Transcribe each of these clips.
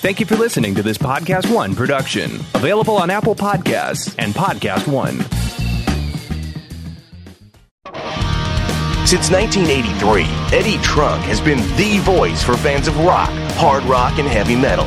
Thank you for listening to this Podcast One production, available on Apple Podcasts and Podcast One. Since 1983, Eddie Trunk has been the voice for fans of rock, hard rock, and heavy metal.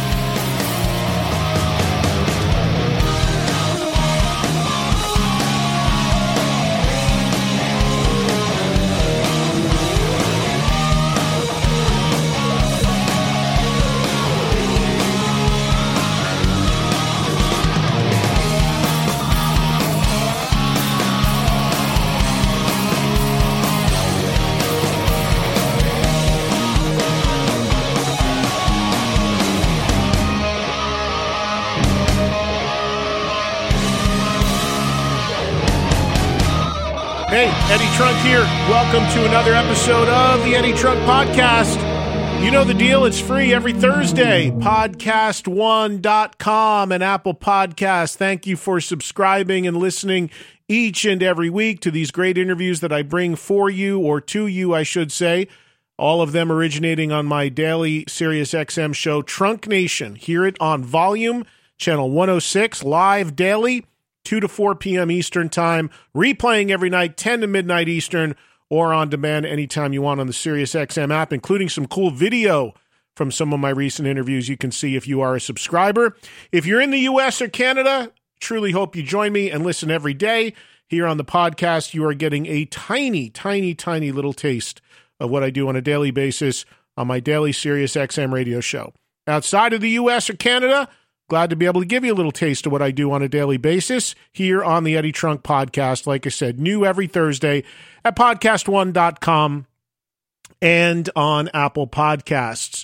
Eddie Trunk here. Welcome to another episode of the Eddie Trunk Podcast. You know the deal, it's free every Thursday. Podcast1.com and Apple Podcasts. Thank you for subscribing and listening each and every week to these great interviews that I bring for you, or to you, I should say. All of them originating on my daily Sirius XM show, Trunk Nation. Hear it on volume, channel 106, live daily 2 to 4 p.m. Eastern Time, replaying every night, 10 to midnight Eastern, or on demand anytime you want on the SiriusXM app, including some cool video from some of my recent interviews you can see if you are a subscriber. If you're in the US or Canada, truly hope you join me and listen every day. Here on the podcast, you are getting a tiny, tiny, tiny little taste of what I do on a daily basis on my daily SiriusXM radio show. Outside of the US or Canada, Glad to be able to give you a little taste of what I do on a daily basis here on the Eddie Trunk podcast. Like I said, new every Thursday at podcast1.com and on Apple Podcasts.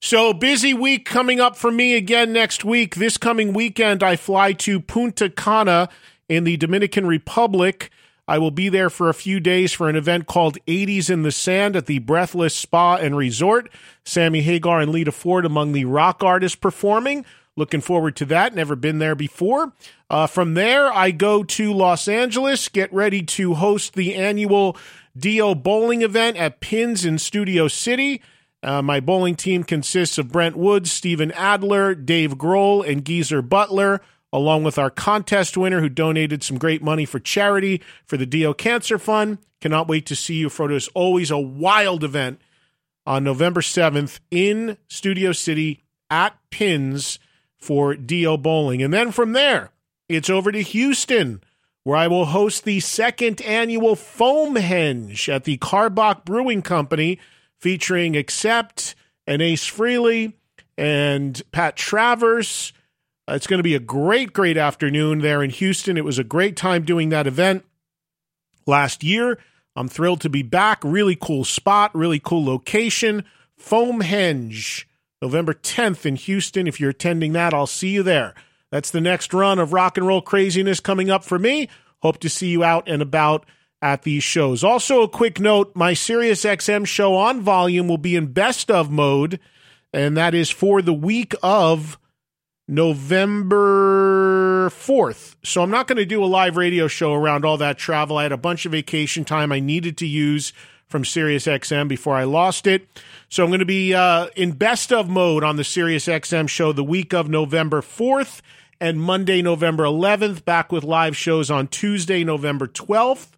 So, busy week coming up for me again next week. This coming weekend, I fly to Punta Cana in the Dominican Republic. I will be there for a few days for an event called 80s in the Sand at the Breathless Spa and Resort. Sammy Hagar and Lita Ford among the rock artists performing. Looking forward to that. Never been there before. Uh, from there, I go to Los Angeles, get ready to host the annual Dio bowling event at Pins in Studio City. Uh, my bowling team consists of Brent Woods, Steven Adler, Dave Grohl, and Geezer Butler, along with our contest winner who donated some great money for charity for the Dio Cancer Fund. Cannot wait to see you for this always a wild event on November 7th in Studio City at Pins for Dio Bowling. And then from there, it's over to Houston, where I will host the second annual Foam Henge at the Karbach Brewing Company, featuring Accept and Ace Frehley and Pat Travers. Uh, it's going to be a great, great afternoon there in Houston. It was a great time doing that event last year. I'm thrilled to be back. Really cool spot, really cool location. Foamhenge November 10th in Houston. If you're attending that, I'll see you there. That's the next run of rock and roll craziness coming up for me. Hope to see you out and about at these shows. Also, a quick note my SiriusXM show on volume will be in best of mode, and that is for the week of November 4th. So I'm not going to do a live radio show around all that travel. I had a bunch of vacation time I needed to use from SiriusXM before I lost it. So I'm going to be uh, in best of mode on the SiriusXM show the week of November 4th and Monday, November 11th, back with live shows on Tuesday, November 12th.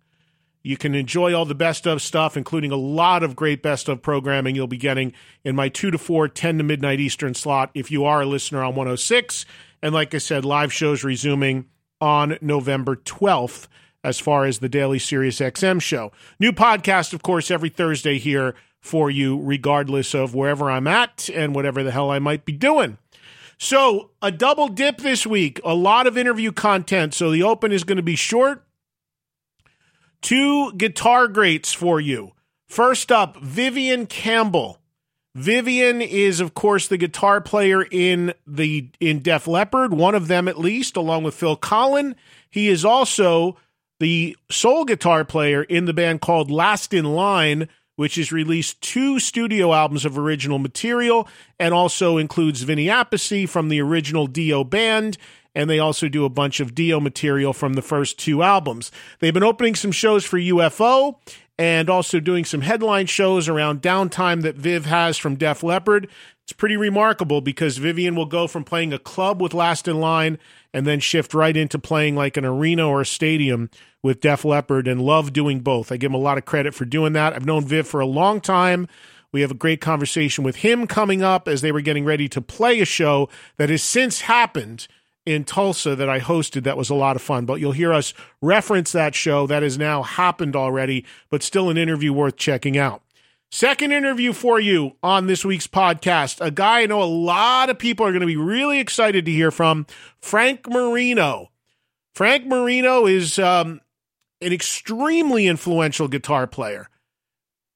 You can enjoy all the best of stuff, including a lot of great best of programming you'll be getting in my 2 to 4, 10 to midnight Eastern slot if you are a listener on 106. And like I said, live shows resuming on November 12th as far as the daily Sirius XM show. New podcast, of course, every Thursday here for you, regardless of wherever I'm at and whatever the hell I might be doing. So, a double dip this week, a lot of interview content. So, the open is going to be short. Two guitar greats for you. First up, Vivian Campbell. Vivian is, of course, the guitar player in the in Def Leppard, one of them at least, along with Phil Collen. He is also the sole guitar player in the band called Last in Line, which has released two studio albums of original material and also includes Vinny Appice from the original Dio band. And they also do a bunch of Dio material from the first two albums. They've been opening some shows for UFO and also doing some headline shows around downtime that Viv has from Def Leppard. It's pretty remarkable because Vivian will go from playing a club with Last in Line and then shift right into playing like an arena or a stadium with Def Leppard and love doing both. I give him a lot of credit for doing that. I've known Viv for a long time. We have a great conversation with him coming up as they were getting ready to play a show that has since happened in Tulsa that I hosted that was a lot of fun. But you'll hear us reference that show that has now happened already, but still an interview worth checking out. Second interview for you on this week's podcast. A guy I know a lot of people are going to be really excited to hear from, Frank Marino. Frank Marino is um, an extremely influential guitar player,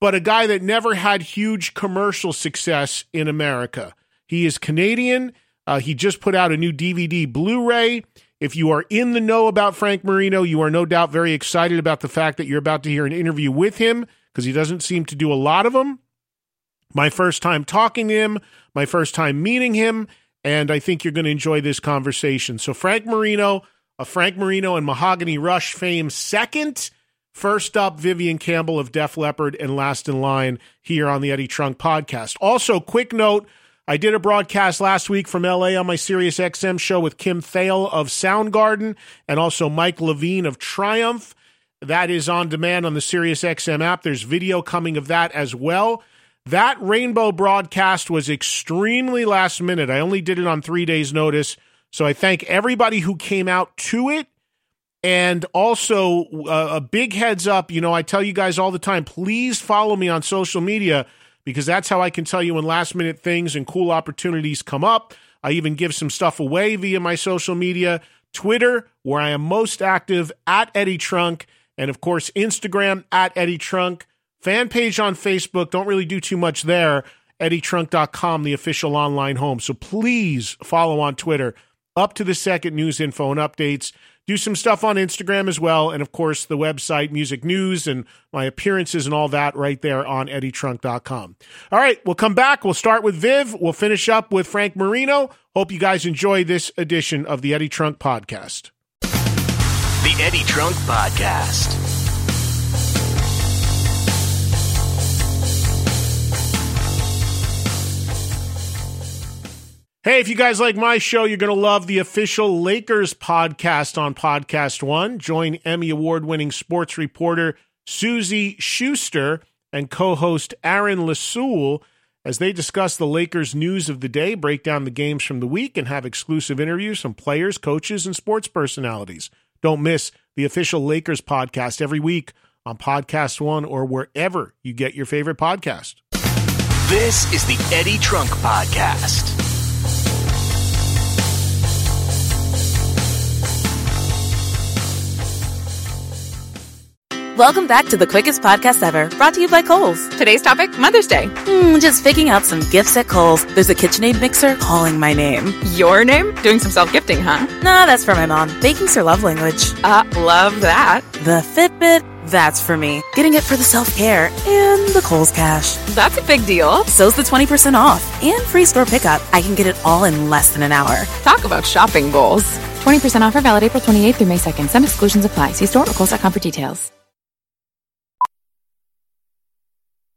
but a guy that never had huge commercial success in America. He is Canadian. Uh, he just put out a new DVD Blu ray. If you are in the know about Frank Marino, you are no doubt very excited about the fact that you're about to hear an interview with him because he doesn't seem to do a lot of them. My first time talking to him, my first time meeting him, and I think you're going to enjoy this conversation. So, Frank Marino, a Frank Marino and Mahogany Rush fame second. First up, Vivian Campbell of Def Leppard and Last in Line here on the Eddie Trunk podcast. Also, quick note I did a broadcast last week from LA on my Sirius XM show with Kim Thayil of Soundgarden and also Mike Levine of Triumph. That is on demand on the Sirius XM app. There's video coming of that as well. That rainbow broadcast was extremely last minute. I only did it on three days' notice. So I thank everybody who came out to it. And also, uh, a big heads up you know, I tell you guys all the time please follow me on social media because that's how I can tell you when last minute things and cool opportunities come up. I even give some stuff away via my social media Twitter, where I am most active at Eddie Trunk, and of course, Instagram at Eddie Trunk. Fan page on Facebook, don't really do too much there. EddieTrunk.com, the official online home. So please follow on Twitter. Up to the second news info and updates do some stuff on Instagram as well. And of course, the website, music news, and my appearances and all that right there on eddietrunk.com. All right, we'll come back. We'll start with Viv. We'll finish up with Frank Marino. Hope you guys enjoy this edition of the Eddie Trunk Podcast. The Eddie Trunk Podcast. Hey, if you guys like my show, you're going to love the official Lakers podcast on Podcast One. Join Emmy Award winning sports reporter Suzy Shuster and co host Aaron Lasoul as they discuss the Lakers news of the day, break down the games from the week, and have exclusive interviews from players, coaches, and sports personalities. Don't miss the official Lakers podcast every week on Podcast One or wherever you get your favorite podcast. This is the Eddie Trunk Podcast. Welcome back to the quickest podcast ever, brought to you by Kohl's. Today's topic Mother's Day. Mm, just picking out some gifts at Kohl's. There's a KitchenAid mixer calling my name. Your name? Doing some self gifting, huh? Nah, that's for my mom. Baking's her love language. Uh, love that. The Fitbit? That's for me. Getting it for the self care and the Kohl's cash. That's a big deal. So's the 20% off and free store pickup. I can get it all in less than an hour. Talk about shopping goals. 20% offer valid April 28th through May 2nd. Some exclusions apply. See store or kohls.com for details.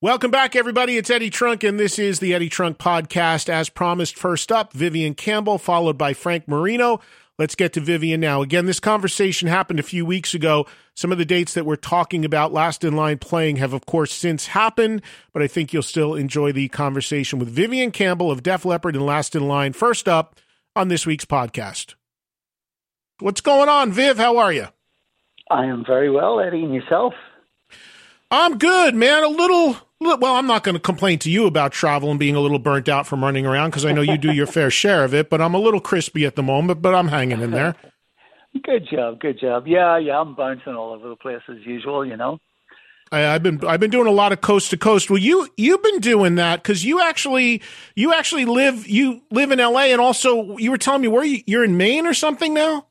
Welcome back, everybody. It's Eddie Trunk, and this is the Eddie Trunk Podcast. As promised, first up, Vivian Campbell, followed by Frank Marino. Let's get to Vivian now. Again, this conversation happened a few weeks ago. Some of the dates that we're talking about last in line playing have, of course, since happened, but I think you'll still enjoy the conversation with Vivian Campbell of Def Leppard and Last in Line. First up on this week's podcast. What's going on, Viv? How are you? I am very well, Eddie, and yourself? I'm good, man. A little well, I'm not going to complain to you about travel and being a little burnt out from running around because I know you do your fair share of it, but I'm a little crispy at the moment, but I'm hanging in there. Good job, good job. Yeah, yeah, I'm bouncing all over the place as usual, you know. I, have been I've been doing a lot of coast to coast. Well, you you've been doing that because you actually you actually live you live in L.A. and also you were telling me where you, you're in Maine or something now.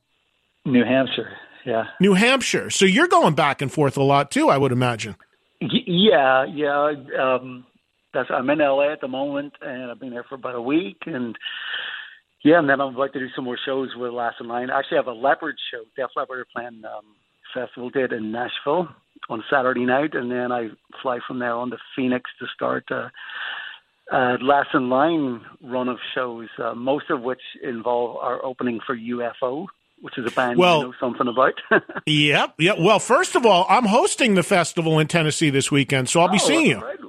New Hampshire, yeah. New Hampshire. So you're going back and forth a lot too, I would imagine. Yeah, yeah. Um, that's I'm in LA at the moment, and I've been there for about a week, and yeah, and then I'm about to do some more shows with Last in Line. I actually have a Leppard show. Def Leppard are playing um, festival date in Nashville on Saturday night, and then I fly from there on to Phoenix to start uh, uh, Last in Line run of shows, uh, most of which involve our opening for UFO which is a band well, you know something about. yep, yep. Well, first of all, I'm hosting the festival in Tennessee this weekend, so I'll be oh, seeing you. Great.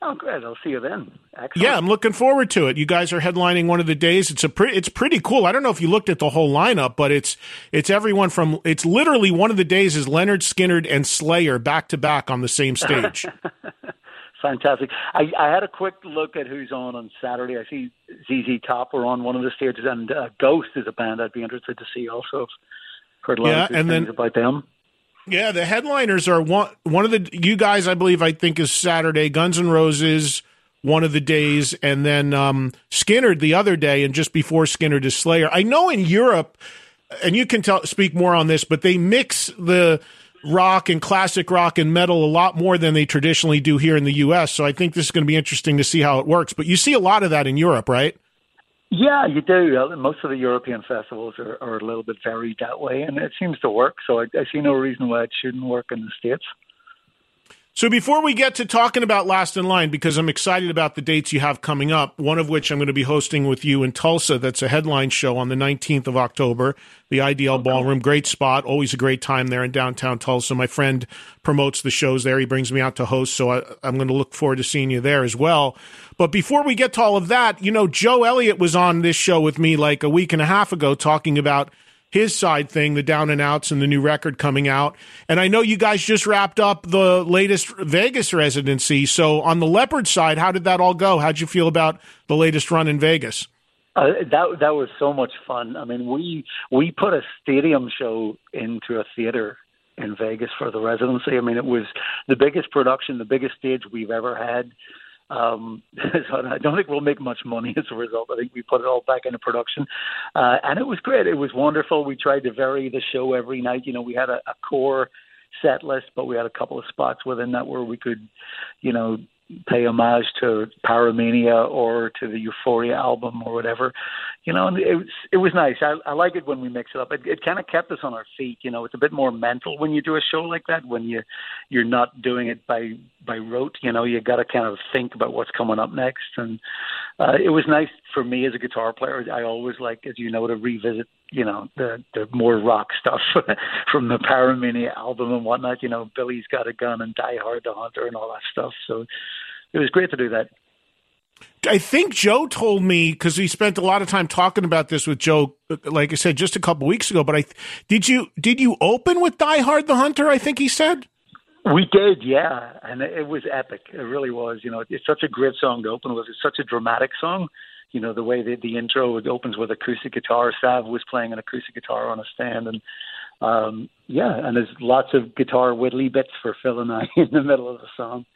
Oh, great! I'll see you then. Excellent. Yeah, I'm looking forward to it. You guys are headlining one of the days. It's a pretty, it's pretty cool. I don't know if you looked at the whole lineup, but it's it's everyone from. It's literally one of the days is Lynyrd Skynyrd and Slayer back to back on the same stage. fantastic. I, I had a quick look at who's on on Saturday. I see ZZ Top are on one of the stages, and uh, Ghost is a band I'd be interested to see. Also, heard a lot yeah, of and things then, about them. Yeah, the headliners are one one of the you guys. I believe I think is Saturday. Guns N' Roses one of the days, and then um, Skynyrd the other day, and just before Skynyrd is Slayer. I know in Europe, and you can tell speak more on this, but they mix the rock and classic rock and metal a lot more than they traditionally do here in the U.S. So I think this is going to be interesting to see how it works. But you see a lot of that in Europe, right? Yeah, you do. Uh, most of the European festivals are, are a little bit varied that way, and it seems to work. So I, I see no reason why it shouldn't work in the States. So before we get to talking about Last in Line, because I'm excited about the dates you have coming up, one of which I'm going to be hosting with you in Tulsa. That's a headline show on the 19th of October, the IDL Ballroom. Great spot. Always a great time there in downtown Tulsa. My friend promotes the shows there. He brings me out to host. So I, I'm going to look forward to seeing you there as well. But before we get to all of that, you know, Joe Elliott was on this show with me like a week and a half ago talking about – his side thing, the Down 'n' Outz and the new record coming out. And I know you guys just wrapped up the latest Vegas residency. So on the Leppard side, how did that all go? How'd you feel about the latest run in Vegas? Uh, that that was so much fun. I mean, we we put a stadium show into a theater in Vegas for the residency. I mean, it was the biggest production, the biggest stage we've ever had. Um, so I don't think we'll make much money as a result. I think we put it all back into production, uh, and it was great. It was wonderful. We tried to vary the show every night. You know, we had a, a core set list, but we had a couple of spots within that where we could, you know, pay homage to Pyromania or to the Euphoria album or whatever. You know, and it was it was nice. I, I like it when we mix it up. It, it kind of kept us on our feet. You know, it's a bit more mental when you do a show like that. When you you're not doing it by by rote. You know, you got to kind of think about what's coming up next. And uh, it was nice for me as a guitar player. I always like, as you know, to revisit you know the the more rock stuff from the Pyromania album and whatnot. You know, Billy's Got a Gun and Die Hard the Hunter and all that stuff. So it was great to do that. I think Joe told me because we spent a lot of time talking about this with Joe. Like I said, just a couple weeks ago. But I did you did you open with Die Hard the Hunter? I think he said. We did, yeah, and it was epic. It really was. You know, it's such a great song to open with. It's such a dramatic song. You know, the way that the intro opens with acoustic guitar. Sav was playing an acoustic guitar on a stand, and um, yeah, and there's lots of guitar whittly bits for Phil and I in the middle of the song.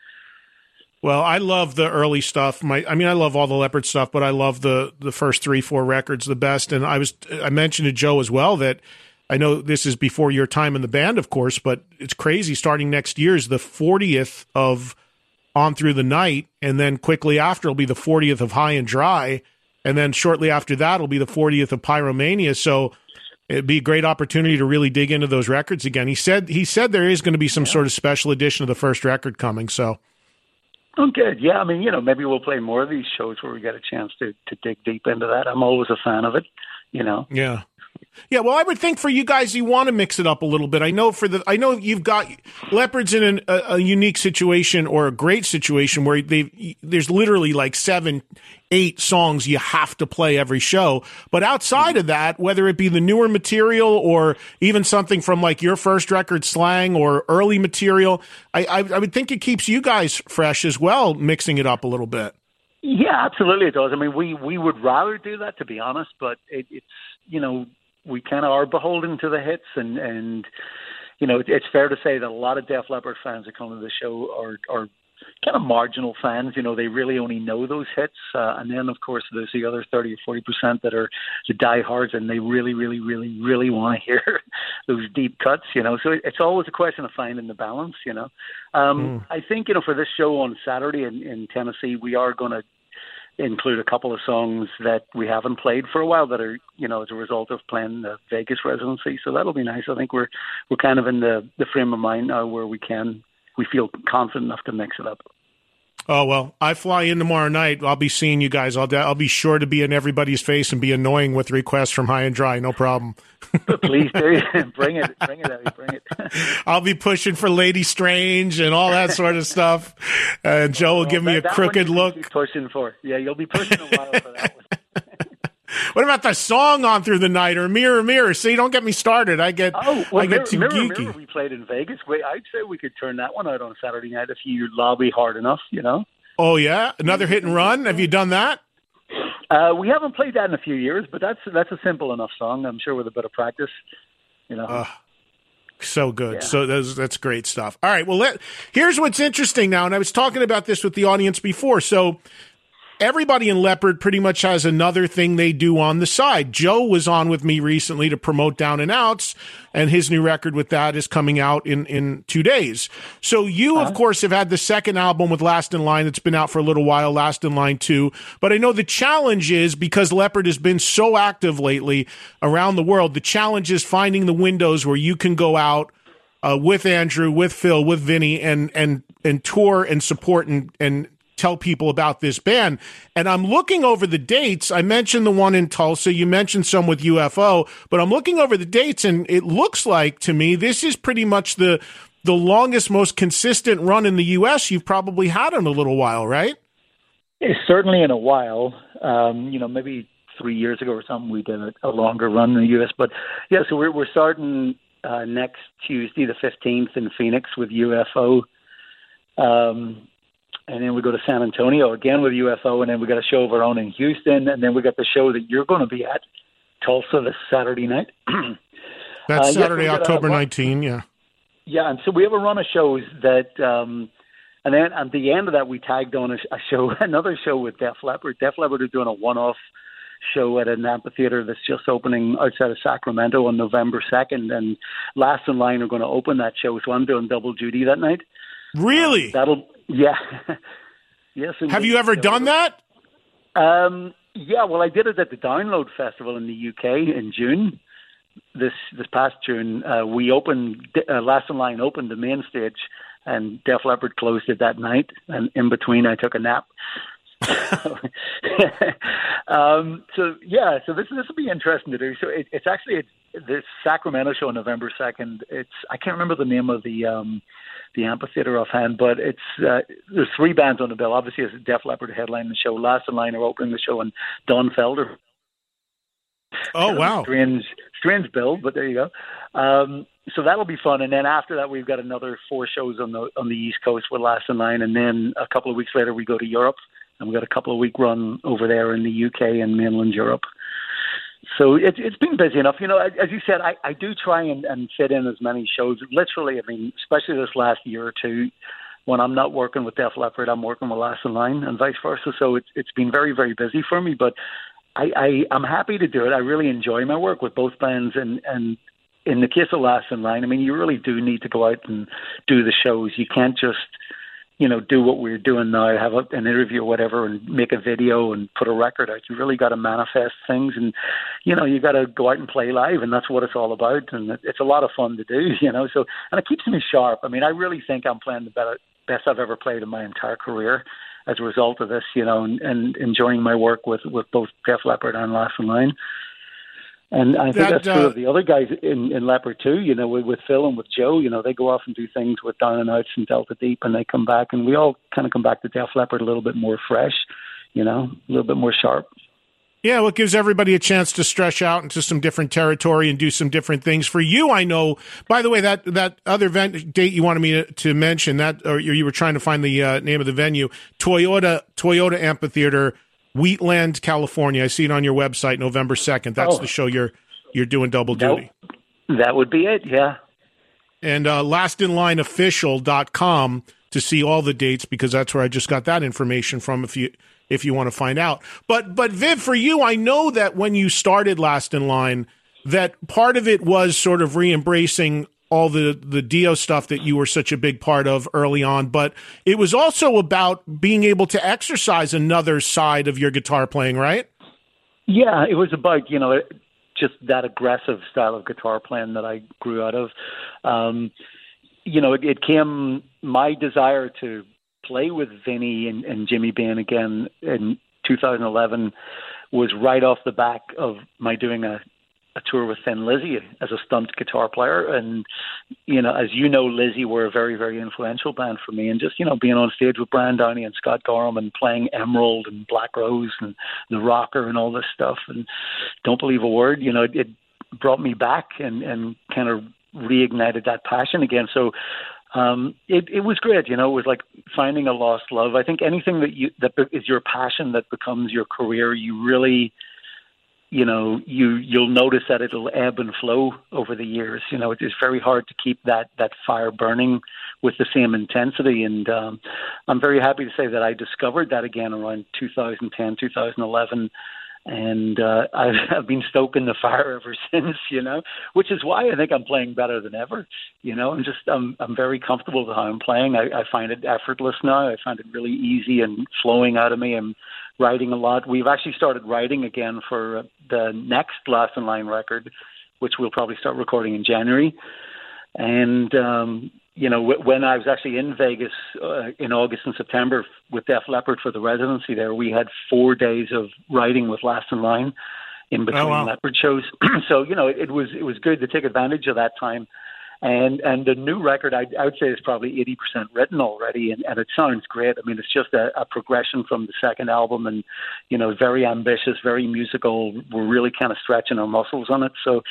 Well, I love the early stuff. My, I mean, I love all the Leppard stuff, but I love the the first three, four records the best. And I was, I mentioned to Joe as well that I know this is before your time in the band, of course, but it's crazy. Starting next year is the 40th of On Through the Night, and then quickly after it'll be the 40th of High and Dry, and then shortly after that it'll be the 40th of Pyromania. So it'd be a great opportunity to really dig into those records again. He said he said there is going to be some yeah. sort of special edition of the first record coming. So Oh, good. Yeah, I mean, you know, maybe we'll play more of these shows where we get a chance to to dig deep into that. I'm always a fan of it. You know. Yeah. Yeah, well, I would think for you guys, you want to mix it up a little bit. I know for the, I know you've got Leppard's in an, a, a, unique situation or a great situation where they there's literally like seven, eight songs you have to play every show. But outside of that, whether it be the newer material or even something from like your first record, slang or early material, I, I, I would think it keeps you guys fresh as well, mixing it up a little bit. Yeah, absolutely, it does. I mean, we we would rather do that, to be honest, but it, it's you know we kind of are beholden to the hits, and and you know it's fair to say that a lot of Def Leppard fans that come to the show are are kind of marginal fans. You know, they really only know those hits, uh, and then of course there's the other thirty or forty percent that are the diehards, and they really, really, really, really want to hear those deep cuts. You know, so it's always a question of finding the balance. You know, um, mm. I think you know for this show on Saturday in, in Tennessee, we are going to include a couple of songs that we haven't played for a while that are you know as a result of playing the Vegas residency. So that'll be nice. I think we're we're kind of in the the frame of mind now where we can we feel confident enough to mix it up. Oh well, I fly in tomorrow night. I'll be seeing you guys. I'll I'll be sure to be in everybody's face and be annoying with requests from High and Dry. No problem. Please do bring it, bring it, bring it. I'll be pushing for Lady Strange and all that sort of stuff. And Joe will give me a crooked look. Pushing for, yeah, you'll be pushing a while for that one. What about the song on through the night or Mirror Mirror? See, don't get me started. I get oh, well, I get Mirror, too Mirror, geeky. Mirror we played in Vegas. Wait, I'd say we could turn that one out on Saturday night if you lobby hard enough. You know. Oh yeah, another hit and run. Have you done that? Uh, we haven't played that in a few years, but that's that's a simple enough song. I'm sure with a bit of practice, you know. Uh, so good. Yeah. So that's that's great stuff. All right. Well, let here's what's interesting now, and I was talking about this with the audience before. So everybody in Leppard pretty much has another thing they do on the side. Joe was on with me recently to promote Down 'n' Outz, and his new record with that is coming out in, in two days. So you, uh-huh. of course, have had the second album with Last in Line that's been out for a little while, Last in Line 2. But I know the challenge is because Leppard has been so active lately around the world, the challenge is finding the windows where you can go out uh, with Andrew, with Phil, with Vinny, and and and tour and support and and tell people about this band. And I'm looking over the dates. I mentioned the one in Tulsa. You mentioned some with UFO, but I'm looking over the dates and it looks like to me this is pretty much the the longest, most consistent run in the U.S. you've probably had in a little while, right? It's certainly in a while. Um, you know, maybe three years ago or something, we did a, a longer run in the U.S. But yeah, so we're we're starting uh, next Tuesday, the fifteenth, in Phoenix with UFO. Um, and then we go to San Antonio again with UFO, and then we got a show of our own in Houston, and then we got the show that you're going to be at Tulsa this Saturday night. That's uh, Saturday, yeah, October 19, yeah. Yeah, and so we have a run of shows that, um, and then at the end of that, we tagged on a, a show, another show with Def Leppard. Def Leppard are doing a one-off show at an amphitheater that's just opening outside of Sacramento on November 2nd, and Last in Line are going to open that show, so I'm doing double duty that night. Really? Um, that'll yeah. yes. Have you ever done that? Um, yeah. Well, I did it at the Download Festival in the UK in June. This this past June, uh, we opened uh, Last in Line opened the main stage, and Def Leppard closed it that night. And in between, I took a nap. um, so yeah, so this this will be interesting to do. So it, it's actually it's, this Sacramento show, on November second. It's I can't remember the name of the um, the amphitheater offhand, but it's uh, there's three bands on the bill. Obviously, it's Def Leppard headline the show, Last in Line are opening the show, and Don Felder. Oh wow! Strange, strange bill, but there you go. Um, so that'll be fun. And then after that, we've got another four shows on the on the East Coast with Last in Line, and then a couple of weeks later, we go to Europe, and we got a couple of week run over there in the UK and mainland Europe so it's it's been busy enough. You know, as you said, I, I do try and, and fit in as many shows. Literally, I mean, especially this last year or two, when I'm not working with Def Leppard, I'm working with Last in Line, and vice versa. So it's it's been very very busy for me. But I, I I'm happy to do it. I really enjoy my work with both bands, and and in the case of Last in Line, I mean, you really do need to go out and do the shows. You can't just you know, do what we're doing now, have a, an interview or whatever, and make a video and put a record out. You really got to manifest things, and you know, you got to go out and play live, and that's what it's all about. And it's a lot of fun to do, you know. So, and it keeps me sharp. I mean, I really think I'm playing the better best I've ever played in my entire career as a result of this, you know, and, and enjoying my work with with both Def Leppard and Last in Line. And I think That, that's true uh, of the other guys in, in Leppard too. You know, with, with Phil and with Joe, you know, they go off and do things with Down 'n' Outz and Delta Deep, and they come back, and we all kind of come back to Def Leppard a little bit more fresh, you know, a little bit more sharp. Yeah, well, it gives everybody a chance to stretch out into some different territory and do some different things. For you, I know. By the way, that that other event date you wanted me to, to mention that, or you were trying to find the uh, name of the venue, Toyota Toyota Amphitheater, Wheatland, California. I see it on your website, November second. That's Oh. the show you're you're doing double duty. That would be it, yeah. And uh, lastinlineofficial.com to see all the dates because that's where I just got that information from. If you if you want to find out, but but Viv, for you, I know that when you started Last in Line, that part of it was sort of re-embracing all the the Dio stuff that you were such a big part of early on, but it was also about being able to exercise another side of your guitar playing, right? Yeah, it was about you know just that aggressive style of guitar playing that I grew out of. Um, you know, it, it came my desire to play with Vinny and, and Jimmy Bain again in 2011 was right off the back of my doing a, a tour with Thin Lizzy as a stunt guitar player. And, you know, as you know, Lizzy were a very, very influential band for me. And just, you know, being on stage with Brian Downey and Scott Gorham and playing Emerald and Black Rose and The Rocker and all this stuff. And don't believe a word, you know, it, it brought me back and, and kind of reignited that passion again. So, um, it, it was great. You know, it was like finding a lost love. I think anything that you that is your passion that becomes your career, you really, you know, you you'll notice that it'll ebb and flow over the years. You know, it is very hard to keep that that fire burning with the same intensity. And um, I'm very happy to say that I discovered that again around 2010, 2011 and uh, I've, I've been stoking the fire ever since, you know, which is why I think I'm playing better than ever. You know, I'm just I'm I'm very comfortable with how I'm playing. I, I find it effortless now. I find it really easy and flowing out of me. I'm writing a lot. We've actually started writing again for uh, the next Last in Line record, which we'll probably start recording in January. And um, you know, w- when I was actually in Vegas uh, in August and September with Def Leppard for the residency there, we had four days of writing with Last in Line in between wow. Leppard shows. so you know, it, it was it was good to take advantage of that time. And and the new record, I, I would say, is probably eighty percent written already, and, and it sounds great. I mean, it's just a, a progression from the second album, and you know, very ambitious, very musical. We're really kind of stretching our muscles on it. So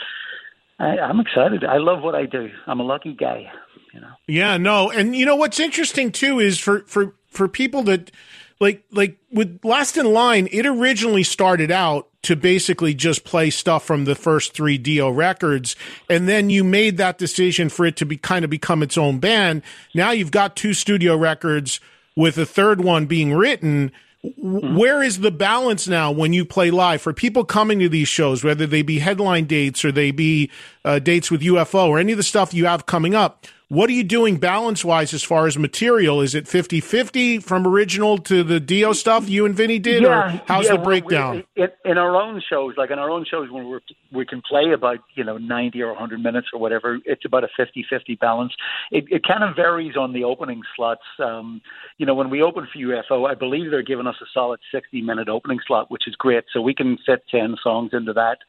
I, I'm excited. I love what I do. I'm a lucky guy. You know. Yeah, no, and you know what's interesting too is for for for people that like like with Last in Line, it originally started out to basically just play stuff from the first three Dio records, and then you made that decision for it to be kind of become its own band. Now you've got two studio records with a third one being written. W- Where is the balance now when you play live for people coming to these shows, whether they be headline dates or they be uh, dates with UFO or any of the stuff you have coming up? What are you doing balance wise as far as material? Is it 50 50 from original to the Dio stuff you and Vinny did? or how's yeah, the breakdown? we- in, in our own shows, like in our own shows, when we're, we can play about you know ninety or hundred minutes or whatever, it's about a 50-50 balance. It, it kind of varies on the opening slots. Um, you know, when we open for UFO, I believe they're giving us a solid sixty minute opening slot, which is great. So we can fit ten songs into that.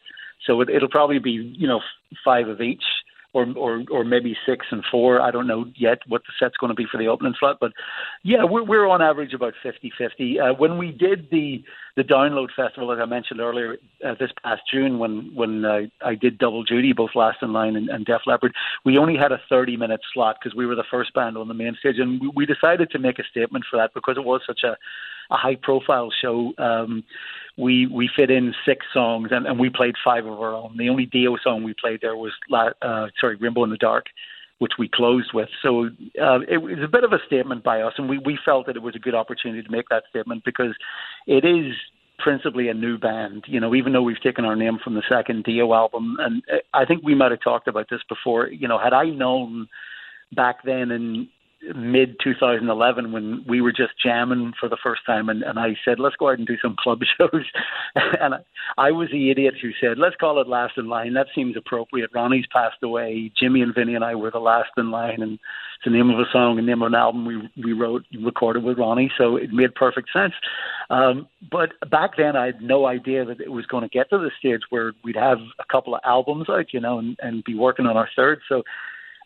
So it, it'll probably be you know five of each or or or maybe six and four. I don't know yet what the set's going to be for the opening slot, but yeah, we're we're on average about 50-50. Uh, when we did the the Download Festival, as I mentioned earlier, uh, this past June, when when uh, I did double duty, both Last in Line and, and Def Leppard, we only had a 30 minute slot because we were the first band on the main stage, and we, we decided to make a statement for that because it was such a a high profile show. Um, we we fit in six songs and, and we played five of our own. The only Dio song we played there was uh, sorry Rainbow in the Dark, which we closed with. So uh, it was a bit of a statement by us, and we we felt that it was a good opportunity to make that statement because it is principally a new band. You know, even though we've taken our name from the second Dio album, and I think we might have talked about this before. You know, had I known back then in mid 2011 when we were just jamming for the first time, and, and I said, let's go out and do some club shows. and I was the idiot who said, let's call it Last in Line. That seems appropriate. Ronnie's passed away. Jimmy and Vinny and I were the last in line, and it's the name of a song and name of an album we we wrote recorded with Ronnie, so it made perfect sense. Um, but back then, I had no idea that it was going to get to the stage where we'd have a couple of albums out, you know, and, and be working on our third. So.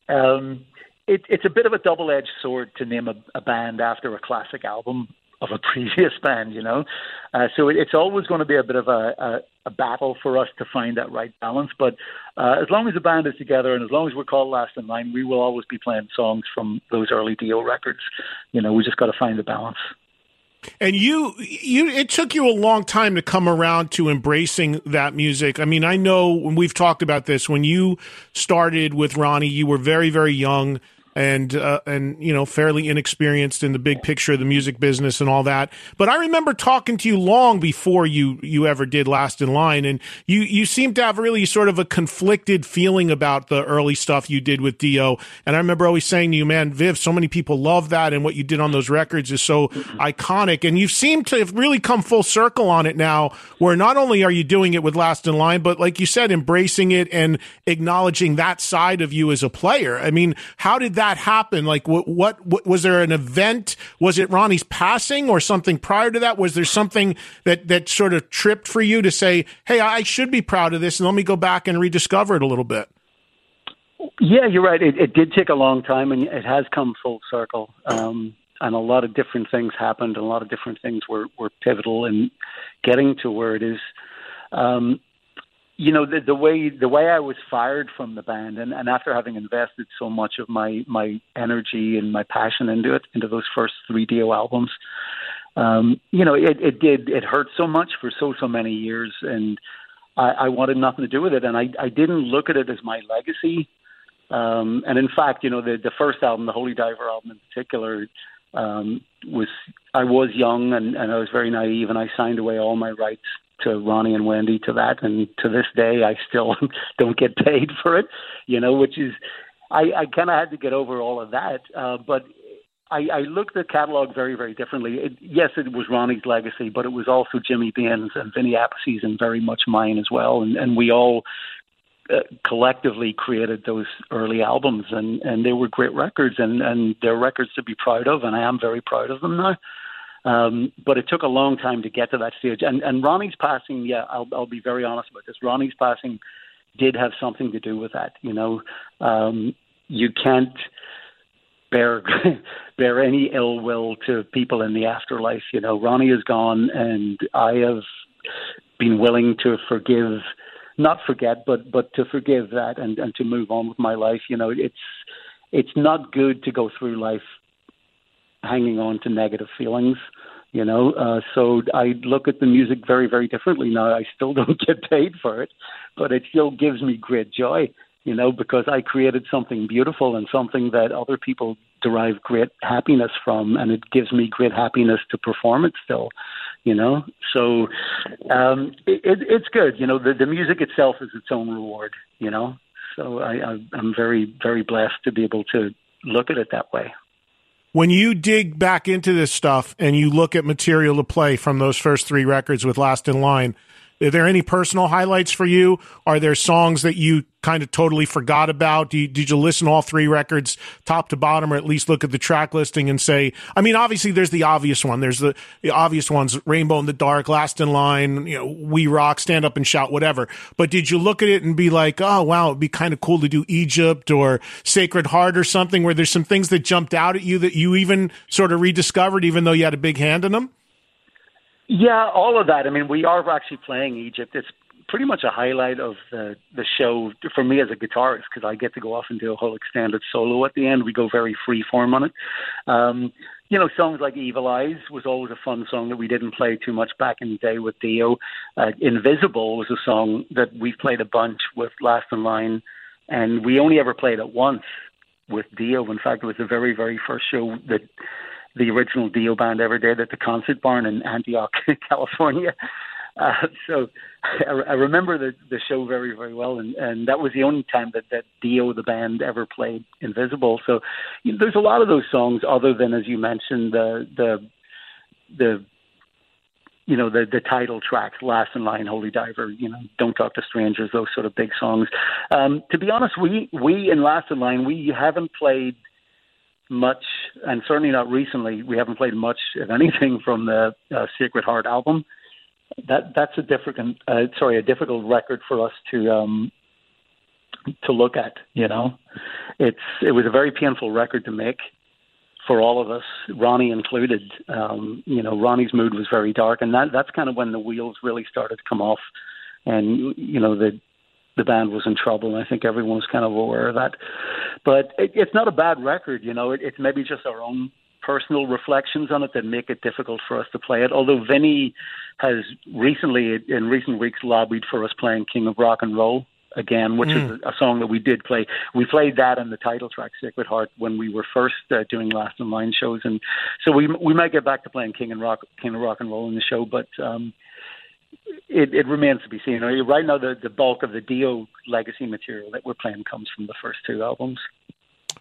Um, it, it's a bit of a double-edged sword to name a, a band after a classic album of a previous band, you know. Uh, so it, it's always going to be a bit of a, a, a battle for us to find that right balance. But uh, as long as the band is together and as long as we're called Last in Line, we will always be playing songs from those early Dio records. You know, we just got to find the balance. And you, you, it took you a long time to come around to embracing that music. I mean, I know when we've talked about this, when you started with Ronnie, you were very, very young and uh, and you know fairly inexperienced in the big picture of the music business and all that. But I remember talking to you long before you you ever did Last in Line, and you you seem to have really sort of a conflicted feeling about the early stuff you did with Dio. And I remember always saying to you, man, Viv, so many people love that, and what you did on those records is so iconic. And you seem to have really come full circle on it now, where not only are you doing it with Last in Line, but like you said, embracing it and acknowledging that side of you as a player. I mean, how did that that happen? Like, what, what, what, was there an event? Was it Ronnie's passing or something prior to that? Was there something that that sort of tripped for you to say, "Hey, I should be proud of this," and let me go back and rediscover it a little bit? Yeah, you're right. It, it did take a long time, and it has come full circle. Um, and a lot of different things happened, and a lot of different things were, were pivotal in getting to where it is. Um, you know the, the way the way I was fired from the band, and, and after having invested so much of my my energy and my passion into it, into those first three Dio albums, um, you know, it, it did it hurt so much for so so many years, and I, I wanted nothing to do with it, and I I didn't look at it as my legacy. Um, and in fact, you know, the the first album, the Holy Diver album in particular, um, was I was young and, and I was very naive, and I signed away all my rights to Ronnie and Wendy to that, and to this day, I still don't get paid for it. You know, which is I, I kind of had to get over all of that. Uh, but I, I looked at the catalog very, very differently. It, yes, it was Ronnie's legacy, but it was also Jimmy Bain's and Vinny Appice's and very much mine as well. And, and we all uh, collectively created those early albums, and and they were great records, and and they're records to be proud of, and I am very proud of them now. Um, but it took a long time to get to that stage. And, and Ronnie's passing, yeah, I'll, I'll be very honest about this. Ronnie's passing did have something to do with that. You know, um, you can't bear bear any ill will to people in the afterlife. You know, Ronnie is gone, and I have been willing to forgive, not forget, but but to forgive that and and to move on with my life. You know, it's it's not good to go through life hanging on to negative feelings you know uh, so i look at the music very very differently. Now i still don't get paid for it but it still gives me great joy you know because i created something beautiful and something that other people derive great happiness from and it gives me great happiness to perform it still you know? So um it, it it's good you know the the music itself is its own reward you know? So i, I i'm very very blessed to be able to look at it that way when you dig back into this stuff and you look at material to play from those first three records with Last in Line, are there any personal highlights for you? Are there songs that you kind of totally forgot about? You, did you listen all three records top to bottom, or at least look at the track listing and say, I mean, obviously there's the obvious one. There's the, the obvious ones, Rainbow in the Dark, Last in Line, you know, We Rock, Stand Up and Shout, whatever. But did you look at it and be like, oh, wow, it'd be kind of cool to do Egypt or Sacred Heart or something where there's some things that jumped out at you that you even sort of rediscovered, even though you had a big hand in them? Yeah, all of that. I mean, we are actually playing Egypt. It's pretty much a highlight of the the show for me as a guitarist because I get to go off and do a whole extended solo at the end. We go very free form on it. Um, you know, songs like Evil Eyes was always a fun song that we didn't play too much back in the day with Dio. Uh, Invisible was a song that we played a bunch with Last in Line, and we only ever played it once with Dio. In fact, it was the very, very first show that the original Dio band ever did at the Concert Barn in Antioch, California. Uh, so I, I remember the the show very very well, and and that was the only time that that Dio the band ever played Invisible. So you know, there's a lot of those songs, other than as you mentioned the the the you know the the title tracks, Last in Line, Holy Diver, you know, Don't Talk to Strangers, those sort of big songs. Um, to be honest, we we in Last in Line we haven't played much, and certainly not recently. We haven't played much, if anything, from the uh, Sacred Heart album. That that's a difficult, uh, sorry, a difficult record for us to um, to look at. You know, it's it was a very painful record to make for all of us, Ronnie included. Um, you know, Ronnie's mood was very dark, and that that's kind of when the wheels really started to come off, and you know the the band was in trouble. And I think everyone was kind of aware of that. But it, it's not a bad record, you know. It, it's maybe just our own personal reflections on it that make it difficult for us to play it. Although Vinny has recently, in recent weeks, lobbied for us playing King of Rock and Roll again, which mm. is a song that we did play. We played that in the title track, Sacred Heart, when we were first uh, doing Last in Line shows, and so we we might get back to playing King and Rock, King of Rock and Roll in the show, but. um it, it remains to be seen. Right now, the, the bulk of the Dio legacy material that we're playing comes from the first two albums.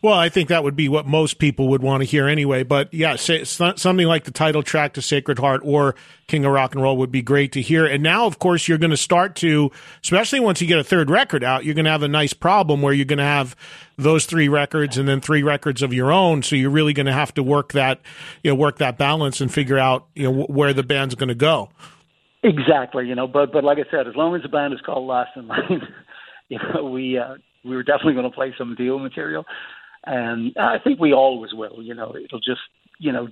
Well, I think that would be what most people would want to hear anyway. But yeah, something like the title track to Sacred Heart or King of Rock and Roll would be great to hear. And now, of course, you're going to start to, especially once you get a third record out, you're going to have a nice problem where you're going to have those three records and then three records of your own. So you're really going to have to work that, you know, work that balance and figure out, you know, where the band's going to go. Exactly, you know, but but like I said, as long as the band is called Last in Line, you know, we uh, we were definitely going to play some Dio material, and I think we always will. You know, it'll just you know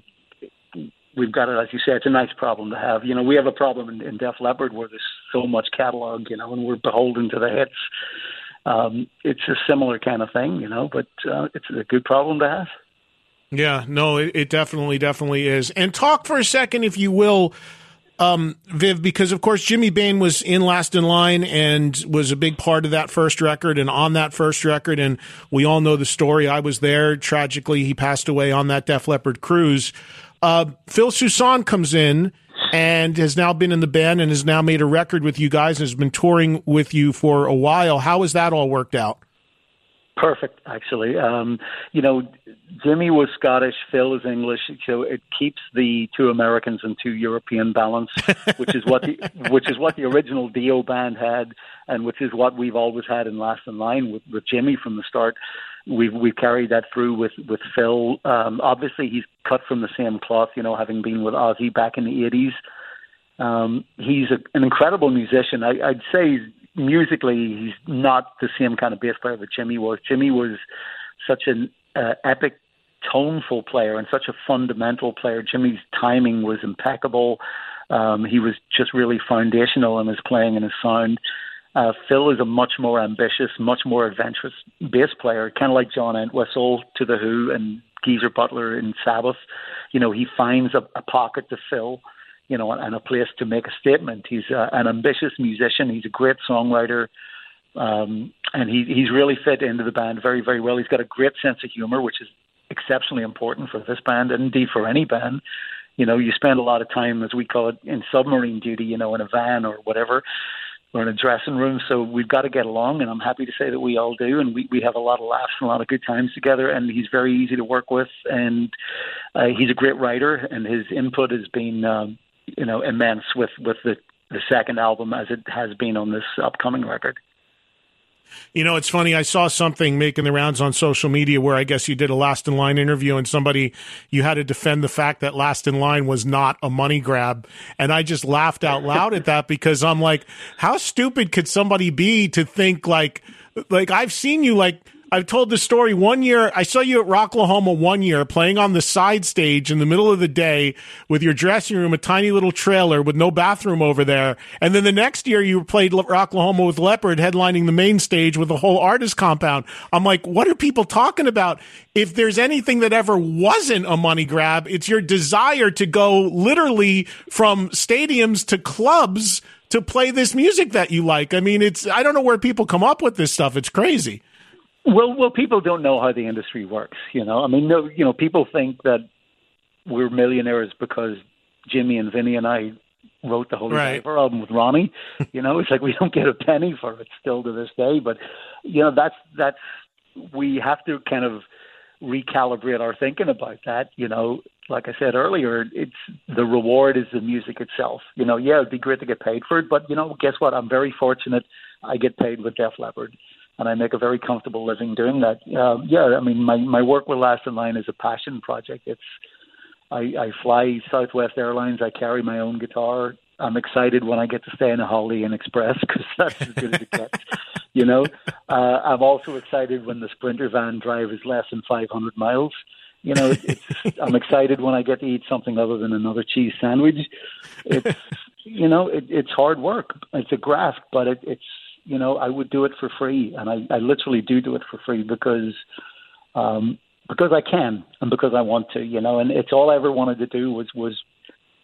we've got it as you say. It's a nice problem to have. You know, we have a problem in, in Def Leppard where there's so much catalog, you know, and we're beholden to the hits. Um, it's a similar kind of thing, you know, but uh, it's a good problem to have. Yeah, no, it, it definitely, definitely is. And talk for a second, if you will um, Viv, because of course Jimmy Bain was in Last in Line and was a big part of that first record and on that first record, and we all know the story. I was there. Tragically, he passed away on that Def Leppard cruise. Uh, Phil Soussan comes in and has now been in the band and has now made a record with you guys and has been touring with you for a while. How has that all worked out? Perfect, actually. Um, you know, Jimmy was Scottish, Phil is English, so it keeps the two Americans and two European balance, which is what the which is what the original Dio band had, and which is what we've always had in Last in Line with, with Jimmy from the start. We've we've carried that through with with Phil. Um, obviously, he's cut from the same cloth, you know, having been with Ozzy back in the eighties. Um, he's a, an incredible musician. I, I'd say musically, he's not the same kind of bass player that Jimmy was. Jimmy was such an uh, epic, toneful player and such a fundamental player. Jimmy's timing was impeccable. Um, he was just really foundational in his playing and his sound. Uh, Phil is a much more ambitious, much more adventurous bass player, kind of like John Entwistle to The Who and Geezer Butler in Sabbath. You know, he finds a, a pocket to fill you know, and a place to make a statement. He's uh, an ambitious musician. He's a great songwriter, um, and he, he's really fit into the band very, very well. He's got a great sense of humor, which is exceptionally important for this band, and indeed for any band. You know, you spend a lot of time, as we call it, in submarine duty. You know, in a van or whatever, or in a dressing room. So we've got to get along, and I'm happy to say that we all do, and we we have a lot of laughs and a lot of good times together. And he's very easy to work with, and uh, he's a great writer, and his input has been. Um, you know immense with with the the second album as it has been on this upcoming record. You know, it's funny. I saw something making the rounds on social media where I guess you did a Last in Line interview and somebody, you had to defend the fact that Last in Line was not a money grab. And I just laughed out loud at that because I'm like, how stupid could somebody be to think like, like I've seen you like, I've told the story one year. I saw you at Rocklahoma one year playing on the side stage in the middle of the day with your dressing room, a tiny little trailer with no bathroom over there. And then the next year you played Rocklahoma with Leppard headlining the main stage with a whole artist compound. I'm like, what are people talking about? If there's anything that ever wasn't a money grab, it's your desire to go literally from stadiums to clubs to play this music that you like. I mean, it's, I don't know where people come up with this stuff. It's crazy. Well, well, people don't know how the industry works. You know, I mean, no, you know, people think that we're millionaires because Jimmy and Vinny and I wrote the Holy Right. Diver album with Ronnie. You know, it's like we don't get a penny for it still to this day. But you know, that's that's we have to kind of recalibrate our thinking about that. You know, like I said earlier, it's the reward is the music itself. You know, yeah, it'd be great to get paid for it, but you know, guess what? I'm very fortunate. I get paid with Def Leppard, and I make a very comfortable living doing that. Uh, yeah, I mean, my my work with Last in Line is a passion project. It's I, I fly Southwest Airlines. I carry my own guitar. I'm excited when I get to stay in a Holiday Inn Express because that's as good as it gets. You know, uh, I'm also excited when the Sprinter van drive is less than 500 miles. You know, it's, I'm excited when I get to eat something other than another cheese sandwich. It's, you know, it, it's hard work. It's a graft, but it, it's, you know, I would do it for free, and I, I literally do do it for free because, um, because I can and because I want to. You know, and it's all I ever wanted to do was was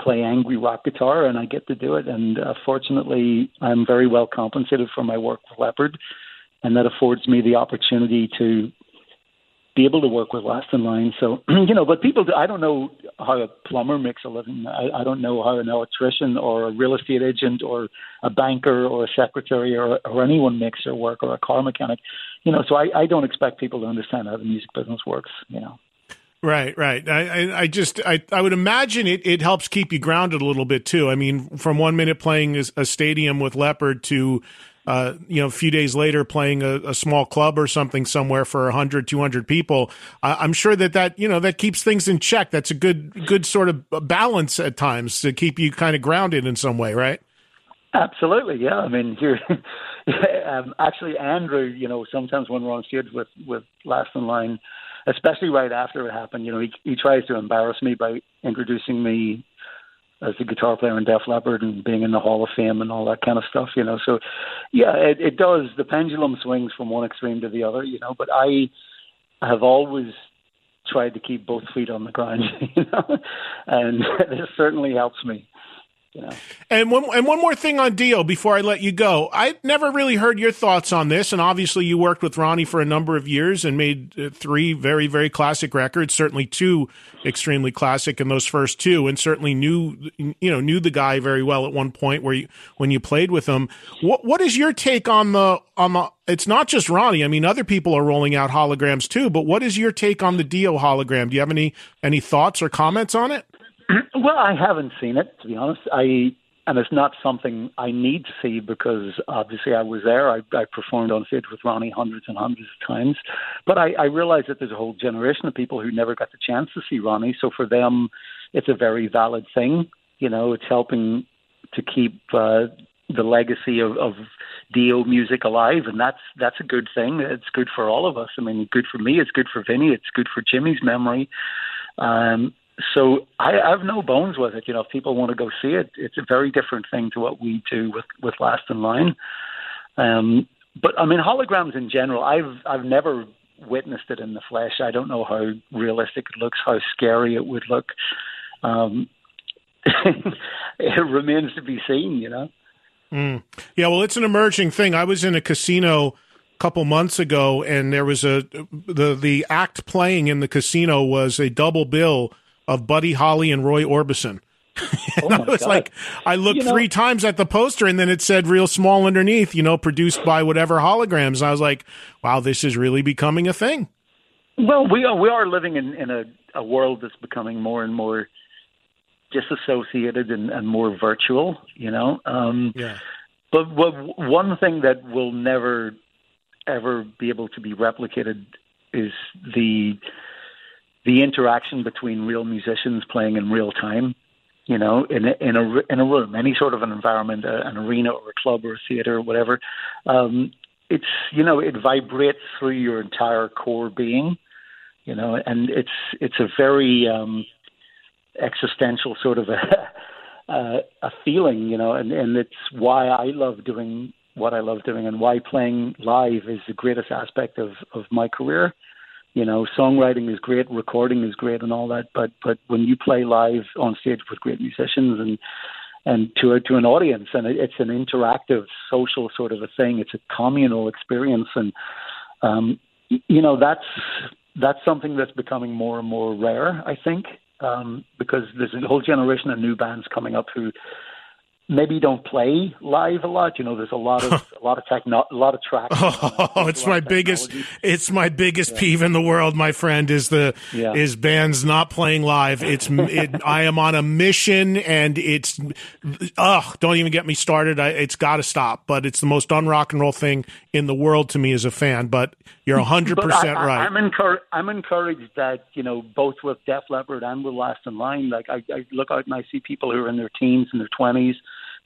play angry rock guitar, and I get to do it. And uh, fortunately, I'm very well compensated for my work with Leppard, and that affords me the opportunity to be able to work with Last in Line. So you know, but people, I don't know how a plumber makes a living. I, I don't know how an electrician or a real estate agent or a banker or a secretary or, or anyone makes their work or a car mechanic. You know, so I, I don't expect people to understand how the music business works. You know. Right, right. I, I, just, I, I would imagine it, it helps keep you grounded a little bit too. I mean, from one minute playing a stadium with Leppard to, uh, you know, a few days later playing a, a small club or something somewhere for 100, 200 people. I, I'm sure that that, you know, that keeps things in check. That's a good, good sort of balance at times to keep you kind of grounded in some way, right? Absolutely, yeah. I mean, you're um, actually Andrew. You know, sometimes when we're on stage with with Last in Line, especially right after it happened, you know, he he tries to embarrass me by introducing me as a guitar player in Def Leppard and being in the Hall of Fame and all that kind of stuff. You know, so yeah, it, it does. The pendulum swings from one extreme to the other. You know, but I have always tried to keep both feet on the ground. You know, and this certainly helps me. And one and one more thing on Dio before I let you go. I never really heard your thoughts on this, and obviously you worked with Ronnie for a number of years and made uh, three very very classic records. Certainly two extremely classic in those first two, and certainly knew you know knew the guy very well at one point where you when you played with him. What what is your take on the on the? It's not just Ronnie. I mean, other people are rolling out holograms too. But what is your take on the Dio hologram? Do you have any any thoughts or comments on it? Well, I haven't seen it to be honest. I and it's not something I need to see because obviously I was there. I, I performed on stage with Ronnie hundreds and hundreds of times, but I, I realize that there's a whole generation of people who never got the chance to see Ronnie. So for them, it's a very valid thing. You know, it's helping to keep uh, the legacy of, of Dio music alive, and that's that's a good thing. It's good for all of us. I mean, good for me. It's good for Vinny. It's good for Jimmy's memory. Um, so I, I have no bones with it. You know, if people want to go see it, it's a very different thing to what we do with with Last in Line. Um, but I mean, holograms in general, I've I've never witnessed it in the flesh. I don't know how realistic it looks, how scary it would look. Um, it remains to be seen. You know. Mm. Yeah, well, it's an emerging thing. I was in a casino a couple months ago, and there was a the the act playing in the casino was a double bill of Buddy Holly and Roy Orbison. Oh I was God. like, I looked You know- three times at the poster, and then it said real small underneath, you know, produced by whatever holograms. And I was like, wow, this is really becoming a thing. Well, we are we are living in, in a, a world that's becoming more and more disassociated and, and more virtual. You know, um, Yeah. but what, one thing that will never ever be able to be replicated is the the interaction between real musicians playing in real time. You know, in a, in a in a room, any sort of an environment, an arena or a club or a theater or whatever. Um, it's you know it vibrates through your entire core being. You know, and it's it's a very um, existential sort of a uh, a feeling, you know, and and it's why I love doing what I love doing, and why playing live is the greatest aspect of of my career. You know, songwriting is great, recording is great, and all that. But but when you play live on stage with great musicians and and to a, to an audience, and it, it's an interactive, social sort of a thing. It's a communal experience, and um, you know that's that's something that's becoming more and more rare. I think um, because there's a whole generation of new bands coming up who maybe don't play live a lot. You know, there's a lot of a lot of techno, a lot of tracks. Oh, it's my biggest, it's my biggest yeah. peeve in the world, my friend. Is the yeah. is bands not playing live? It's it, I am on a mission, and it's ugh. Don't even get me started. I, it's got to stop. But it's the most un rock and roll thing in the world to me as a fan. But you're hundred percent right. I'm encouraged. I'm encouraged that you know both with Def Leppard and with Last in Line. Like I, I look out and I see people who are in their teens and their twenties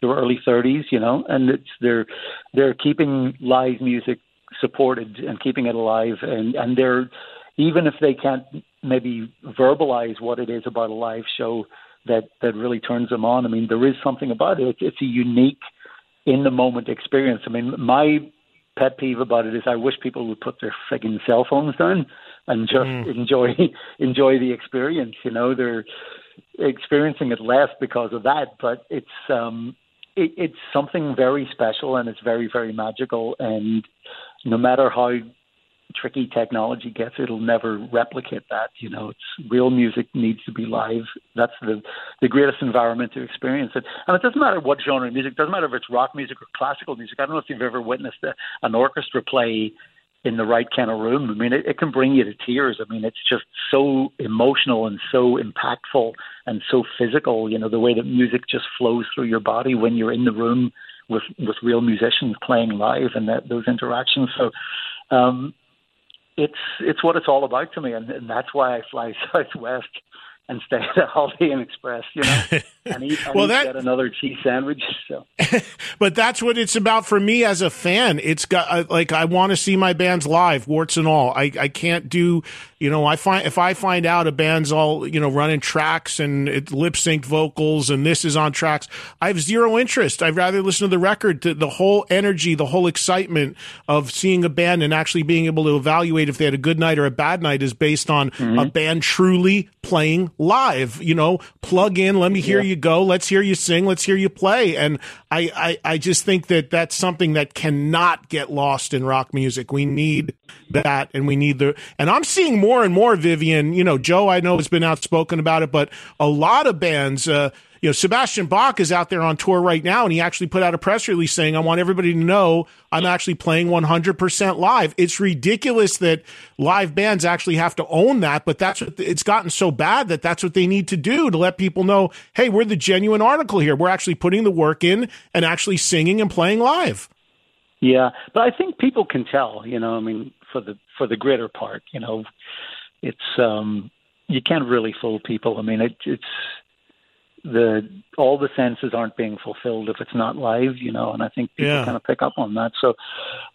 their early 30s, you know, and it's they're they're keeping live music supported and keeping it alive, and and they're even if they can't maybe verbalize what it is about a live show that that really turns them on. I mean, there is something about it. It's, it's a unique in the moment experience. I mean, my pet peeve about it is I wish people would put their frigging cell phones down and just mm. enjoy enjoy the experience. You know, they're experiencing it less because of that, but it's um it, it's something very special and it's very very magical. And no matter how tricky technology gets it'll never replicate that you know. It's real music needs to be live. That's the the greatest environment to experience it. And it doesn't matter what genre of music it doesn't matter if it's rock music or classical music. I don't know if you've ever witnessed a, an orchestra play in the right kind of room. I mean, it, it can bring you to tears. I mean, it's just so emotional and so impactful and so physical. You know, the way that music just flows through your body when you're in the room with with real musicians playing live and that those interactions. So, um, it's it's what it's all about to me, and, and that's why I fly Southwest and stay at a Holiday Inn Express, you know, and eat, and well, that, get another cheese sandwich. So, but that's what it's about for me as a fan. It's got like I want to see my bands live, warts and all. I I can't do you know, I find if I find out a band's all you know running tracks and lip synced vocals and this is on tracks, I have zero interest. I'd rather listen to the record, to the whole energy, the whole excitement of seeing a band and actually being able to evaluate if they had a good night or a bad night is based on mm-hmm. a band truly playing live. You know, plug in, let me hear yeah. you go, let's hear you sing, let's hear you play, and I, I I just think that that's something that cannot get lost in rock music. We need that, and we need the, and I'm seeing more more and more, Vivian, you know, Joe, I know has been outspoken about it, but a lot of bands, uh, you know, Sebastian Bach is out there on tour right now, and he actually put out a press release saying, I want everybody to know I'm actually playing 100% live. It's ridiculous that live bands actually have to own that, but that's what it's gotten so bad that that's what they need to do to let people know, hey, we're the genuine article here. We're actually putting the work in and actually singing and playing live. Yeah, but I think people can tell, you know, I mean, for the for the gritter part. You know, it's um, you can't really fool people. I mean, it, it's the all the senses aren't being fulfilled if it's not live. You know, and I think people yeah. kind of pick up on that. So,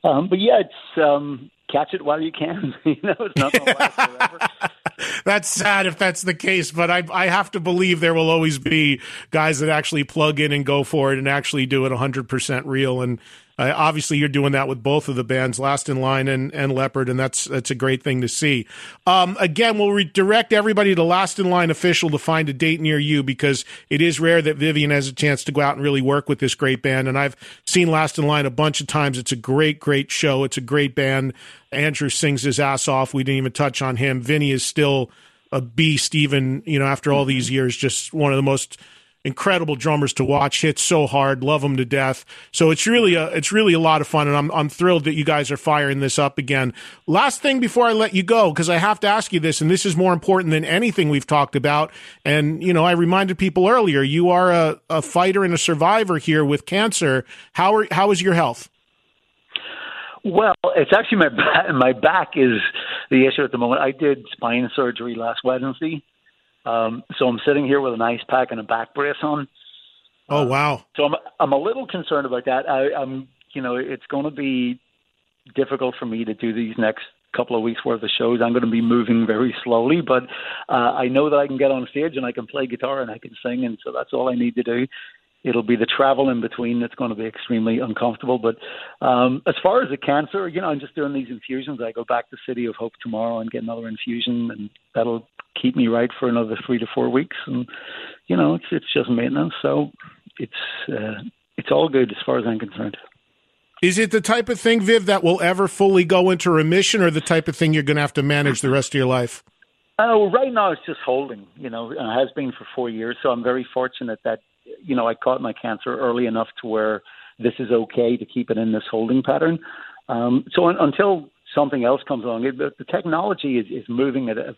um, but yeah, it's um, catch it while you can. you know, it's not going to last forever. that's sad if that's the case, but I I have to believe there will always be guys that actually plug in and go for it and actually do it 100% real and uh, obviously, you're doing that with both of the bands, Last in Line and, and Leppard, and that's that's a great thing to see. Um, again, we'll redirect everybody to Last in Line official to find a date near you because it is rare that Vivian has a chance to go out and really work with this great band. And I've seen Last in Line a bunch of times. It's a great, great show. It's a great band. Andrew sings his ass off. We didn't even touch on him. Vinny is still a beast, even you know after all these years. Just one of the most incredible drummers to watch. Hit so hard, love them to death. So it's really a it's really a lot of fun, and I'm I'm thrilled that you guys are firing this up again. Last thing before I let you go, because I have to ask you this, and this is more important than anything we've talked about. And you know, I reminded people earlier, you are a, a fighter and a survivor here with cancer. How are how is your health? Well, it's actually my back, my back is the issue at the moment. I did spine surgery last Wednesday, um, so I'm sitting here with an ice pack and a back brace on. Oh wow! Uh, so I'm I'm a little concerned about that. I, I'm you know it's going to be difficult for me to do these next couple of weeks worth of shows. I'm going to be moving very slowly, but uh, I know that I can get on stage and I can play guitar and I can sing, and so that's all I need to do. It'll be the travel in between that's going to be extremely uncomfortable. But um, as far as the cancer, you know, I'm just doing these infusions. I go back to City of Hope tomorrow and get another infusion, and that'll keep me right for another three to four weeks. And you know, it's it's just maintenance, so it's uh, it's all good as far as I'm concerned. Is it the type of thing, Viv, that will ever fully go into remission, or the type of thing you're going to have to manage the rest of your life? Oh, right now it's just holding, you know, and it has been for four years. So I'm very fortunate that you know, I caught my cancer early enough to where this is okay to keep it in this holding pattern. Um, so un- until something else comes along, it, the technology is, is moving at a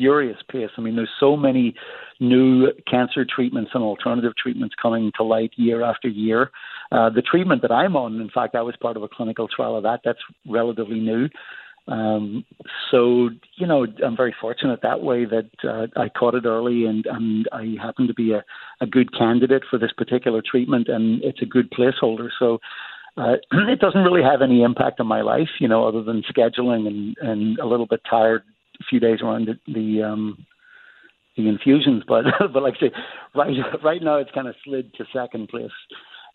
furious pace. I mean, there's so many new cancer treatments and alternative treatments coming to light year after year. Uh, the treatment that I'm on, in fact, I was part of a clinical trial of that. That's relatively new. Um, so you know, I'm very fortunate that way that uh, I caught it early, and, and I happen to be a, a good candidate for this particular treatment, and it's a good placeholder. So uh, it doesn't really have any impact on my life, you know, other than scheduling and and a little bit tired few days around the, the um the infusions. But but like I say, right right now it's kind of slid to second place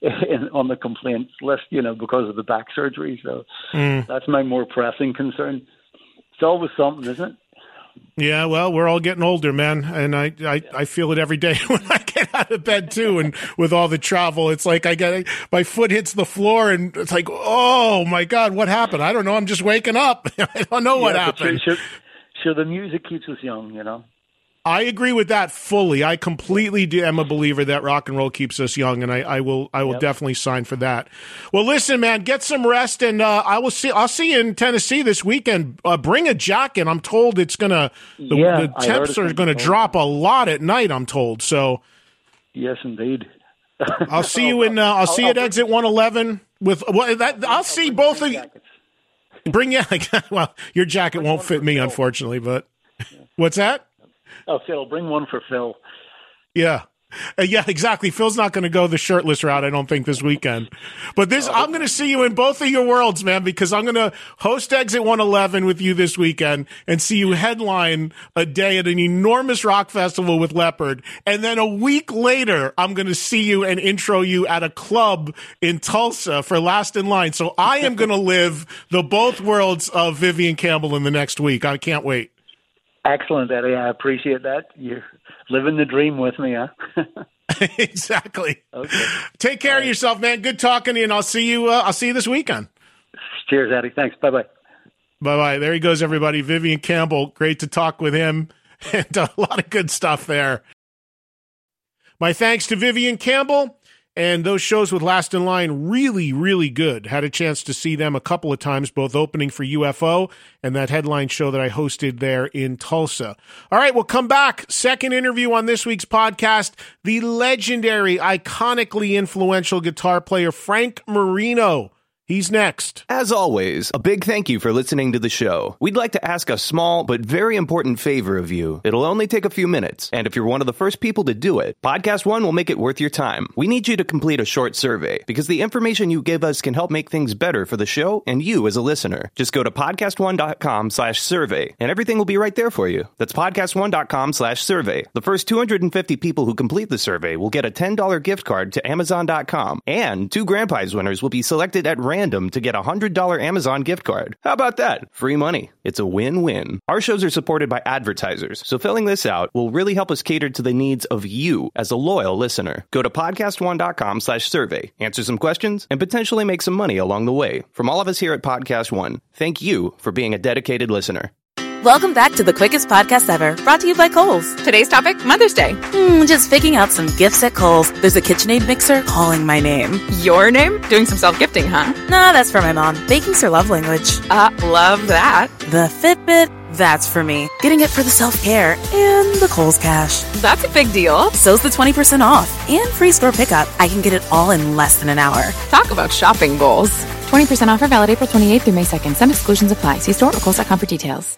in, on the complaints list, you know, because of the back surgery. So Mm. that's my more pressing concern. It's always something, isn't it? Yeah, well, we're all getting older, man, and I, I, I feel it every day when I get out of bed too. And with all the travel, it's like I get my foot hits the floor, and it's like, oh my god, what happened? I don't know. I'm just waking up. I don't know what Yeah, but happened. Sure, the music keeps us young, you know. I agree with that fully. I completely do, am a believer that rock and roll keeps us young, and I, I will I will Yep. definitely sign for that. Well, listen, man, get some rest, and uh, I will see. I'll see you in Tennessee this weekend. Uh, bring a jacket. I'm told it's gonna the, Yeah, the temps are gonna going to be cold. drop a lot at night. I'm told. So Yes, indeed. I'll see you in. Uh, I'll, see you at exit 111 with. Well, that I'll see both of you. Bring yeah. Well, your jacket won't fit me, unfortunately. But what's that? Oh, Phil, bring one for Phil. Yeah. Uh, yeah, exactly. Phil's not going to go the shirtless route, I don't think, this weekend. But this, I'm going to see you in both of your worlds, man, because I'm going to host Exit 111 with you this weekend and see you headline a day at an enormous rock festival with Leppard. And then a week later, I'm going to see you and intro you at a club in Tulsa for Last in Line. So I am going to live the both worlds of Vivian Campbell in the next week. I can't wait. Excellent, Eddie. I appreciate that. You're living the dream with me, huh? exactly. Okay. Take care of yourself, man. Good talking to you, and I'll see you. Uh, I'll see you this weekend. Cheers, Eddie. Thanks. Bye bye. Bye bye. There he goes, everybody. Vivian Campbell. Great to talk with him, and a lot of good stuff there. My thanks to Vivian Campbell. And those shows with Last in Line, really, really good. Had a chance to see them a couple of times, both opening for UFO and that headline show that I hosted there in Tulsa. All right, we'll come back. Second interview on this week's podcast the legendary, iconically influential guitar player Frank Marino. He's next. As always, a big thank you for listening to the show. We'd like to ask a small but very important favor of you. It'll only take a few minutes, and if you're one of the first people to do it, Podcast One will make it worth your time. We need you to complete a short survey because the information you give us can help make things better for the show and you as a listener. Just go to podcastone.com slash survey and everything will be right there for you. That's podcastone.com slash survey. The first 250 people who complete the survey will get a $10 gift card to amazon.com and two grand prize winners will be selected at random to get a $100 Amazon gift card. How about that? Free money. It's a win-win. Our shows are supported by advertisers, so filling this out will really help us cater to the needs of you as a loyal listener. Go to podcastone.com slash survey, answer some questions, and potentially make some money along the way. From all of us here at Podcast One, thank you for being a dedicated listener. Welcome back to the quickest podcast ever, brought to you by Kohl's. Today's topic Mother's Day. Hmm, just picking out some gifts at Kohl's. There's a KitchenAid mixer calling my name. Your name? Doing some self gifting, huh? Nah, that's for my mom. Baking's her love language. Uh, love that. The Fitbit, that's for me. Getting it for the self care and the Kohl's cash. That's a big deal. So's the 20% off and free store pickup. I can get it all in less than an hour. Talk about shopping goals. 20% offer valid April 28th through May 2nd. Some exclusions apply. See store or kohls.com for details.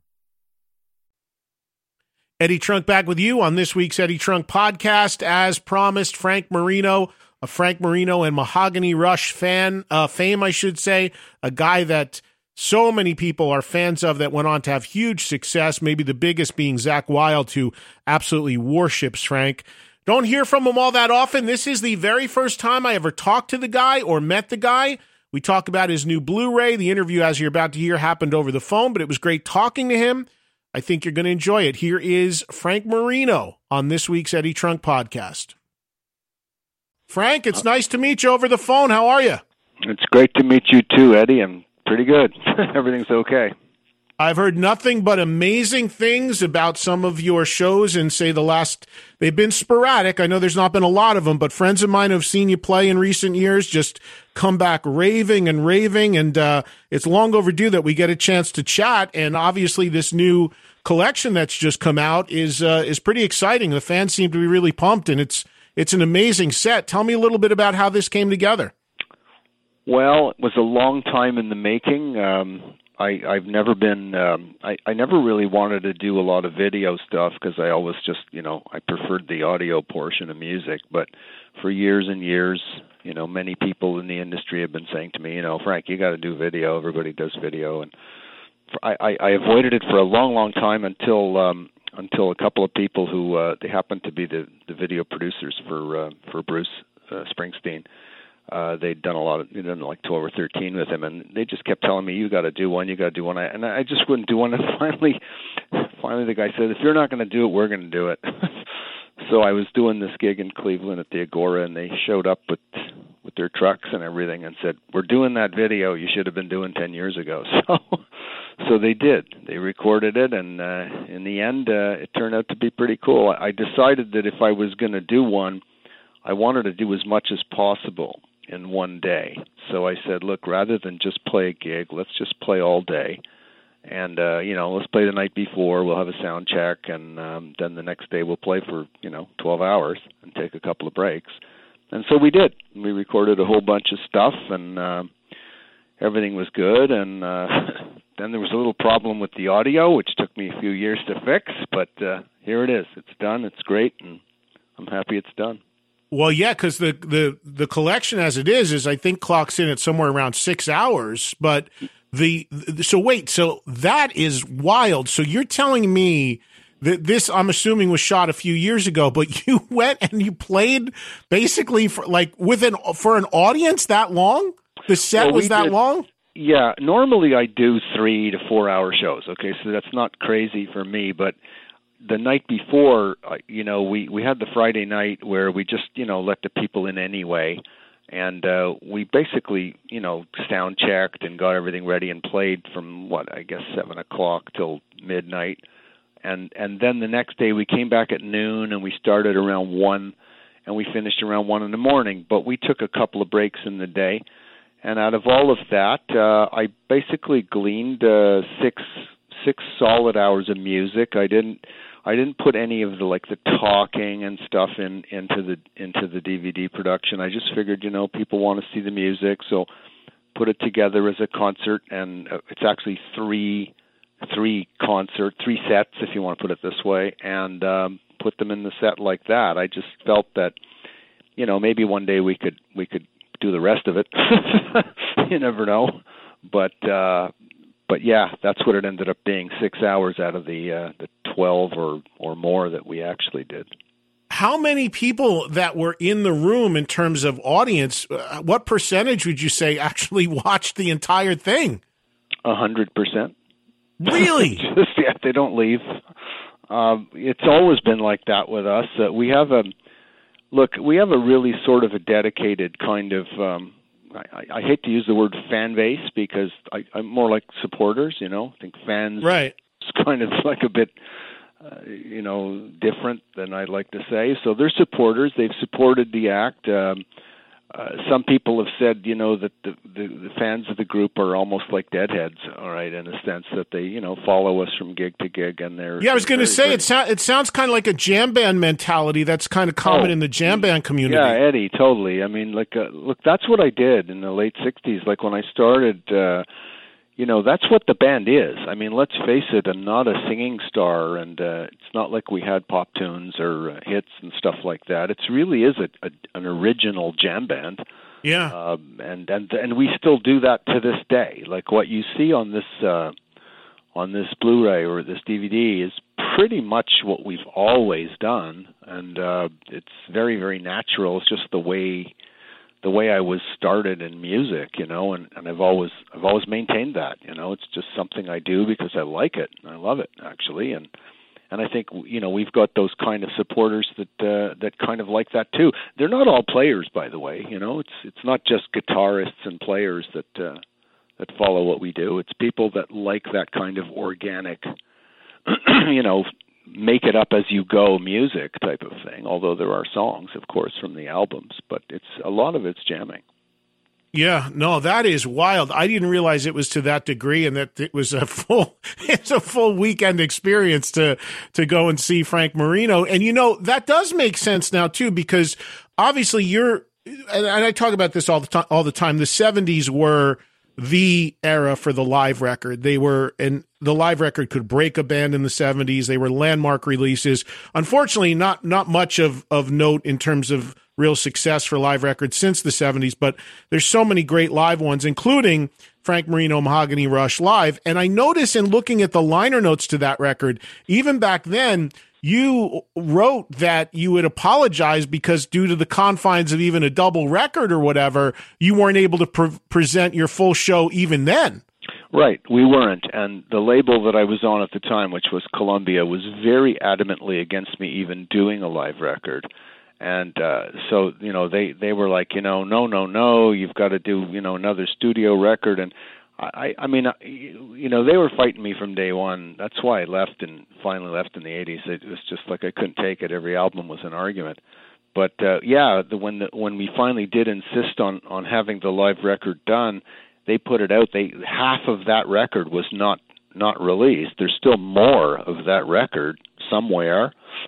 Eddie Trunk back with you on this week's Eddie Trunk podcast. As promised, Frank Marino, a Frank Marino and Mahogany Rush fan, uh, fame, I should say, a guy that so many people are fans of that went on to have huge success, maybe the biggest being Zakk Wylde, who absolutely worships Frank. Don't hear from him all that often. This is the very first time I ever talked to the guy or met the guy. We talk about his new Blu ray. The interview, as you're about to hear, happened over the phone, but it was great talking to him. I think you're going to enjoy it. Here is Frank Marino on this week's Eddie Trunk podcast. Frank, it's uh, nice to meet you over the phone. How are you? It's great to meet you too, Eddie. I'm pretty good. Everything's okay. I've heard nothing but amazing things about some of your shows and say the last they've been sporadic. I know there's not been a lot of them, but friends of mine who've seen you play in recent years just come back raving and raving and uh, it's long overdue that we get a chance to chat and obviously this new collection that's just come out is uh, is pretty exciting. The fans seem to be really pumped and it's it's an amazing set. Tell me a little bit about how this came together. Well, it was a long time in the making. Um, I, I've never been. Um, I, I never really wanted to do a lot of video stuff because I always just, you know, I preferred the audio portion of music. But for years and years, you know, many people in the industry have been saying to me, you know, Frank, you got to do video. Everybody does video, and I, I, I avoided it for a long, long time until um, until a couple of people who uh, they happened to be the the video producers for uh, for Bruce uh, Springsteen uh they'd done a lot of you know like 12 or 13 with him and they just kept telling me you got to do one you got to do one. And I just wouldn't do one. And finally finally the guy said if you're not going to do it we're going to do it. So I was doing this gig in Cleveland at the Agora and they showed up with with their trucks and everything and said we're doing that video you should have been doing 10 years ago. So so they did. They recorded it and uh in the end uh it turned out to be pretty cool. I decided that if I was going to do one I wanted to do as much as possible in one day. So I said, look, rather than just play a gig, let's just play all day. And uh, you know, let's play the night before. We'll have a sound check, and um, then the next day we'll play for you know 12 hours and take a couple of breaks. And so we did. We recorded a whole bunch of stuff, and uh, everything was good. And uh, then there was a little problem with the audio, which took me a few years to fix. But uh, here it is. It's done. It's great, and I'm happy it's done. Well, yeah, because the, the the collection as it is is I think clocks in at somewhere around six hours. But the, the so wait, so that is wild. So you're telling me that this I'm assuming was shot a few years ago, but you went and you played basically for like with an for an audience that long. The set Well, was that did- long. Yeah, normally I do three to four hour shows. Okay, so that's not crazy for me, but the night before, uh, you know, we we had the Friday night where we just you know let the people in anyway, and uh, we basically you know sound checked and got everything ready and played from what I guess seven o'clock till midnight, and and then the next day we came back at noon and we started around one, and we finished around one in the morning. But we took a couple of breaks in the day, and out of all of that, uh, I basically gleaned uh, six six solid hours of music. I didn't I didn't put any of the like the talking and stuff in into the into the DVD production. I just figured, you know, people want to see the music, so put it together as a concert and uh, it's actually three three concert, three sets if you want to put it this way and um put them in the set like that. I just felt that you know, maybe one day we could we could do the rest of it. you never know. But uh but yeah, that's what it ended up being, 6 hours out of the uh the 12 or or more that we actually did. How many people that were in the room in terms of audience? Uh, what percentage would you say actually watched the entire thing? A hundred percent. Really? Just yeah, they don't leave. Um, it's always been like that with us. Uh, we have a look. We have a really sort of a dedicated kind of. Um, I, I I hate to use the word fan base because I, I'm more like supporters. You know, I think fans Right. is kind of like a bit, uh, you know, different than I'd like to say. So they're supporters. They've supported the act. Um, uh, some people have said, you know, that the, the the fans of the group are almost like deadheads. All right, in a sense that they, you know, follow us from gig to gig, and they're Yeah, I was going to say good. it. So, it sounds kind of like a jam band mentality that's kind of common Oh, in the jam band community. Yeah, Eddie, totally. I mean, like, uh, look, that's what I did in the late '60s. Like when I started, uh, you know, that's what the band is. I mean, let's face it, I'm not a singing star, and uh, it's not like we had pop tunes or uh, hits and stuff like that. it really is a, a an original jam band. Yeah. Um, and and and we still do that to this day. Like what you see on this uh, on this Blu-ray or this DVD is pretty much what we've always done, and uh, it's very very natural. It's just the way the way I was started in music, you know, and, and I've always I've always maintained that, you know, it's just something I do because I like it and I love it actually, and and I think you know we've got those kind of supporters that uh, that kind of like that too. They're not all players, by the way. You know, it's it's not just guitarists and players that uh, that follow what we do. It's people that like that kind of organic, you know, make it up as you go music type of thing. Although there are songs, of course, from the albums, but it's a lot of it's jamming. Yeah, no, that is wild. I didn't realize it was to that degree, and that it was a full, it's a full weekend experience to to go and see Frank Marino. And you know that does make sense now too, because obviously you're, and I talk about this all the time. All the time, the '70s were the era for the live record. They were, and the live record could break a band in the 70s. They were landmark releases. Unfortunately, not not much of of note in terms of real success for live records since the 70s, but there's so many great live ones, including Frank Marino Mahogany Rush Live. And I notice in looking at the liner notes to that record, even back then, you wrote that you would apologize because due to the confines of even a double record or whatever, you weren't able to pre- present your full show even then. Right, we weren't, and the label that I was on at the time, which was Columbia, was very adamantly against me even doing a live record. And uh so you know they they were like you know no no no you've got to do you know another studio record. And i i mean you know they were fighting me from day one. That's why i left and finally left in the 80s it was just like i couldn't take it. Every album was an argument. But uh yeah the when the when we finally did insist on on having the live record done they put it out. They half of that record was not not released. There's still more of that record somewhere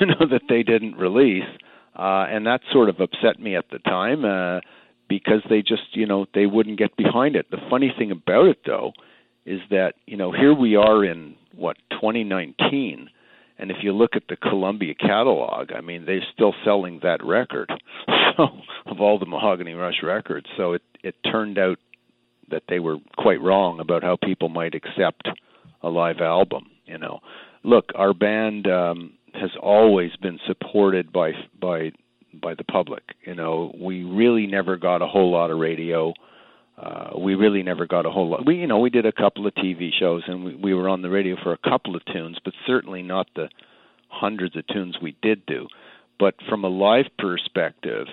you know that they didn't release, uh, and that sort of upset me at the time. Uh, because they just you know they wouldn't get behind it. The funny thing about it though is that you know here we are in what 2019 and if you look at the Columbia catalog, I mean, they're still selling that record so, of all the Mahogany Rush records. So it it turned out that they were quite wrong about how people might accept a live album. You know, look, our band um, has always been supported by by by the public. You know, we really never got a whole lot of radio. Uh, we really never got a whole lot. We, you know, we did a couple of TV shows and we, we were on the radio for a couple of tunes, but certainly not the hundreds of tunes we did do. But from a live perspective,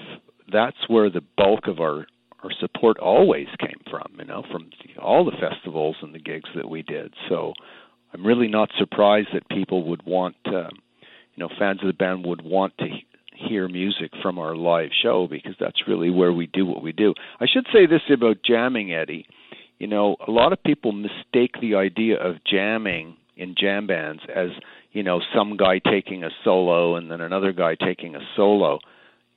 that's where the bulk of our our support always came from. You know, from all the festivals and the gigs that we did. So I'm really not surprised that people would want. Uh, you know fans of the band would want to hear music from our live show because that's really where we do what we do. I should say this about jamming, Eddie. You know, a lot of people mistake the idea of jamming in jam bands as, you know, some guy taking a solo and then another guy taking a solo.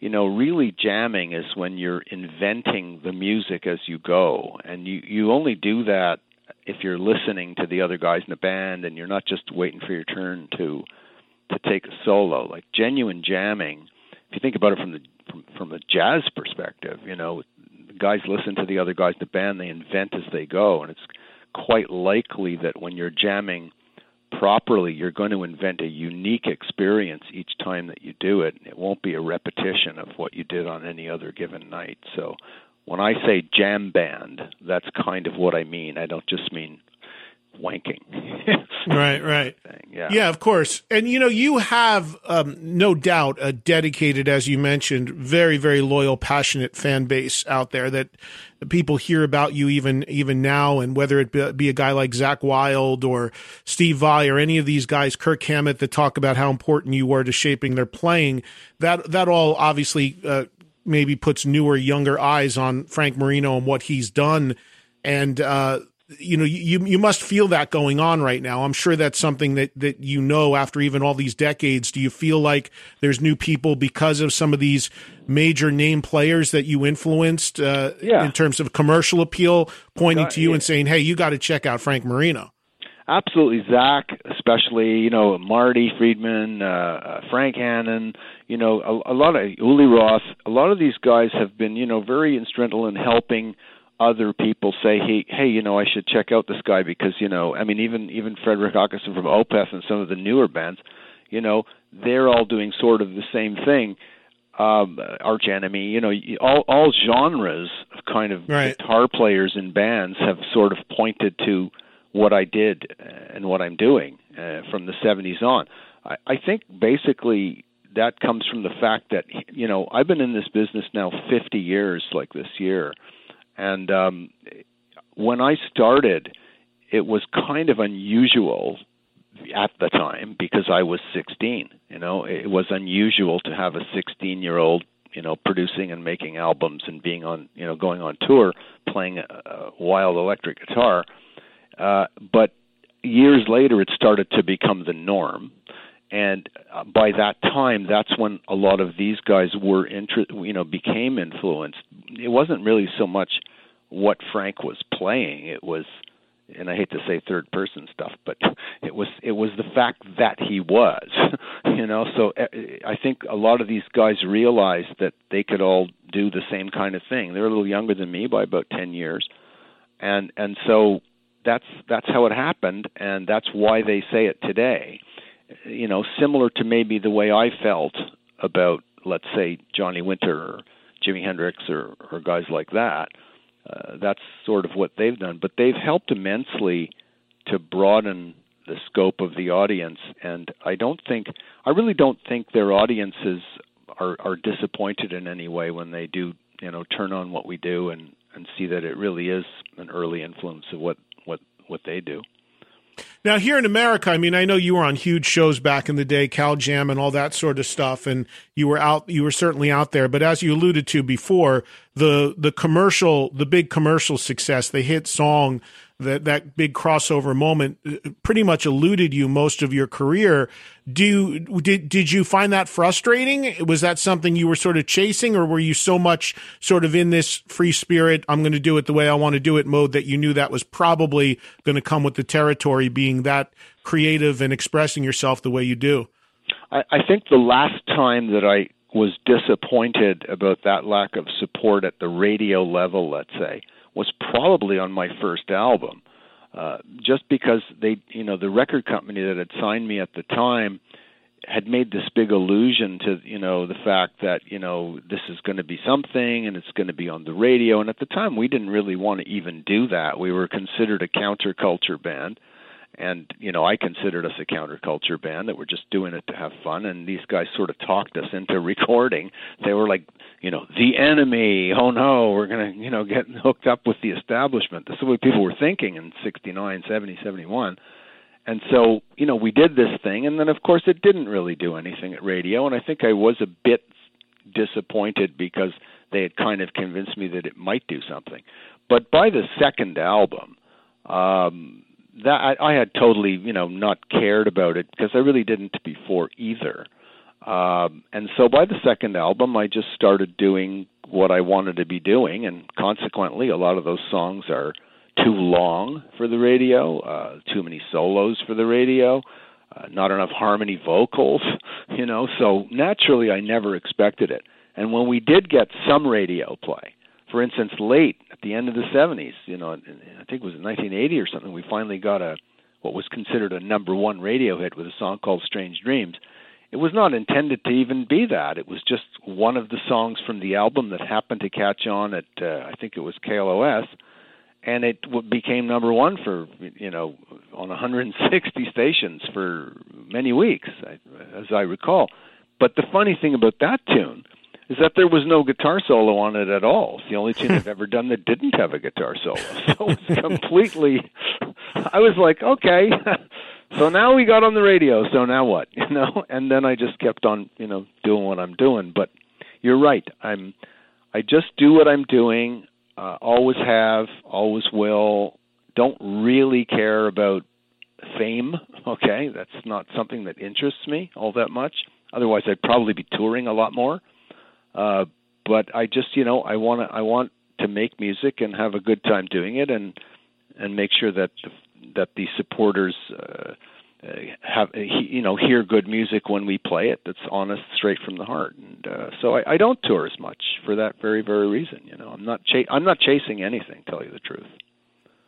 You know, really jamming is when you're inventing the music as you go. And you you only do that if you're listening to the other guys in the band and you're not just waiting for your turn to to take a solo, like genuine jamming. If you think about it from the from, from a jazz perspective, you know, guys listen to the other guys in the band, they invent as they go, and it's quite likely that when you're jamming properly, you're going to invent a unique experience each time that you do it. It won't be a repetition of what you did on any other given night. So when I say jam band, that's kind of what I mean. I don't just mean wanking. right, right. Yeah. yeah, of course. And you know, you have um, no doubt a dedicated, as you mentioned, very, very loyal, passionate fan base out there that people hear about you even even now. And whether it be a guy like Zakk Wylde or Steve Vai or any of these guys, Kirk Hammett, that talk about how important you were to shaping their playing, that that all obviously uh, maybe puts newer, younger eyes on Frank Marino and what he's done. And uh, you know you you must feel that going on right now i'm sure that's something that that you know after even all these decades do you feel like there's new people because of some of these major name players that you influenced uh, yeah. in terms of commercial appeal pointing uh, to you yeah. and saying hey you got to check out frank marino absolutely Zakk, especially you know Marty Friedman, uh, uh, Frank Hannon, you know a, a lot of Uli Roth. A lot of these guys have been you know very instrumental in helping other people say, hey, hey, you know, I should check out this guy because you know, I mean, even even Fredrik Åkesson from Opeth and some of the newer bands, you know, they're all doing sort of the same thing. Um, Arch Enemy, you know, all all genres of kind of right. guitar players and bands have sort of pointed to what I did and what I'm doing uh, from the 70s on. I, I think basically that comes from the fact that you know I've been in this business now 50 years, like this year, and um, when I started, it was kind of unusual at the time because I was 16. You know, it was unusual to have a 16 year old, you know, producing and making albums and being on, you know, going on tour playing a, a wild electric guitar. Uh, but years later, it started to become the norm. And uh, by that time, that's when a lot of these guys were, inter- you know, became influenced. It wasn't really so much what Frank was playing; it was and I hate to say third person stuff, but it was it was the fact that he was, you know. So eh, I think a lot of these guys realized that they could all do the same kind of thing. They're a little younger than me by about ten years, and and so that's that's how it happened, and that's why they say it today. You know, similar to maybe the way I felt about, let's say, Johnny Winter or Jimi Hendrix or or guys like that uh, that's sort of what they've done. But they've helped immensely to broaden the scope of the audience, and I don't think, I really don't think their audiences are are disappointed in any way when they do, you know, turn on what we do and and see that it really is an early influence of what what what they do. Now, here in America, I mean, I know you were on huge shows back in the day, Cal Jam and all that sort of stuff, and you were out, you were certainly out there. But as you alluded to before, the the commercial, the big commercial success, the hit song that that big crossover moment uh, pretty much eluded you most of your career. Do you, did did you find that frustrating? Was that something you were sort of chasing, or were you so much sort of in this free spirit, I'm going to do it the way I want to do it mode that you knew that was probably going to come with the territory, being that creative and expressing yourself the way you do? I, I think the last time that I was disappointed about that lack of support at the radio level, let's say, was probably on my first album. Uh, just because they, you know, the record company that had signed me at the time had made this big allusion to, you know, the fact that, you know, this is going to be something and it's going to be on the radio. And at the time, we didn't really want to even do that. We were considered a counterculture band. Uh, and you know I considered us a counterculture band that were just doing it to have fun. And these guys sort of talked us into recording. They were like you know the enemy. Oh no. We're going to you know get hooked up with the establishment. This is what people were thinking in 69 70 71 and so you know we did this thing. And then of course it didn't really do anything at radio. And I think I was a bit disappointed because they had kind of convinced me that it might do something. But by the second album um that I, I had totally you know not cared about it because I really didn't before either. Um, and so by the second album, I just started doing what I wanted to be doing, and consequently, a lot of those songs are too long for the radio, uh, too many solos for the radio, uh, not enough harmony vocals, you know. So naturally, I never expected it. And when we did get some radio play, for instance, late at the end of the 70s, you know, I think it was in 1980 or something, we finally got a what was considered a number one radio hit with a song called Strange Dreams. It was not intended to even be that. It was just one of the songs from the album that happened to catch on at uh, I think it was KLOS, and it became number one for you know on 160 stations for many weeks, as I recall. But the funny thing about that tune is that there was no guitar solo on it at all. It's the only tune I've ever done that didn't have a guitar solo. So it was completely I was like, okay. so now we got on the radio, so now what? You know? And then I just kept on, you know, doing what I'm doing. But you're right. I'm I just do what I'm doing, uh, always have, always will. Don't really care about fame, okay? That's not something that interests me all that much. Otherwise, I'd probably be touring a lot more. Uh, but I just, you know, I want to, I want to make music and have a good time doing it, and and make sure that the, that the supporters uh, uh, have you know hear good music when we play it that's honest straight from the heart. And uh, so I, I don't tour as much for that very very reason you know. I'm not cha- i'm not chasing anything tell you the truth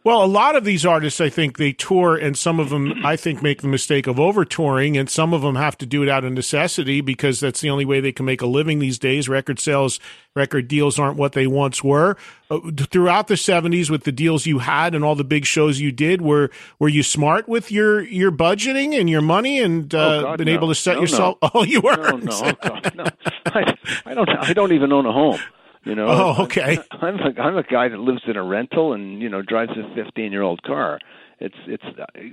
well, a lot of these artists, I think, they tour, and some of them, I think, make the mistake of over touring, and some of them have to do it out of necessity because that's the only way they can make a living these days. Record sales, record deals aren't what they once were. Uh, throughout the '70s, with the deals you had and all the big shows you did, were were you smart with your your budgeting and your money, and uh, oh, God, been no. able to set no, yourself? No. Oh, you were. No, no, oh, God, no. I, I don't. I don't even own a home. You know. Oh, okay. I'm a, I'm a guy that lives in a rental and you know drives a 15 year old car. It's it's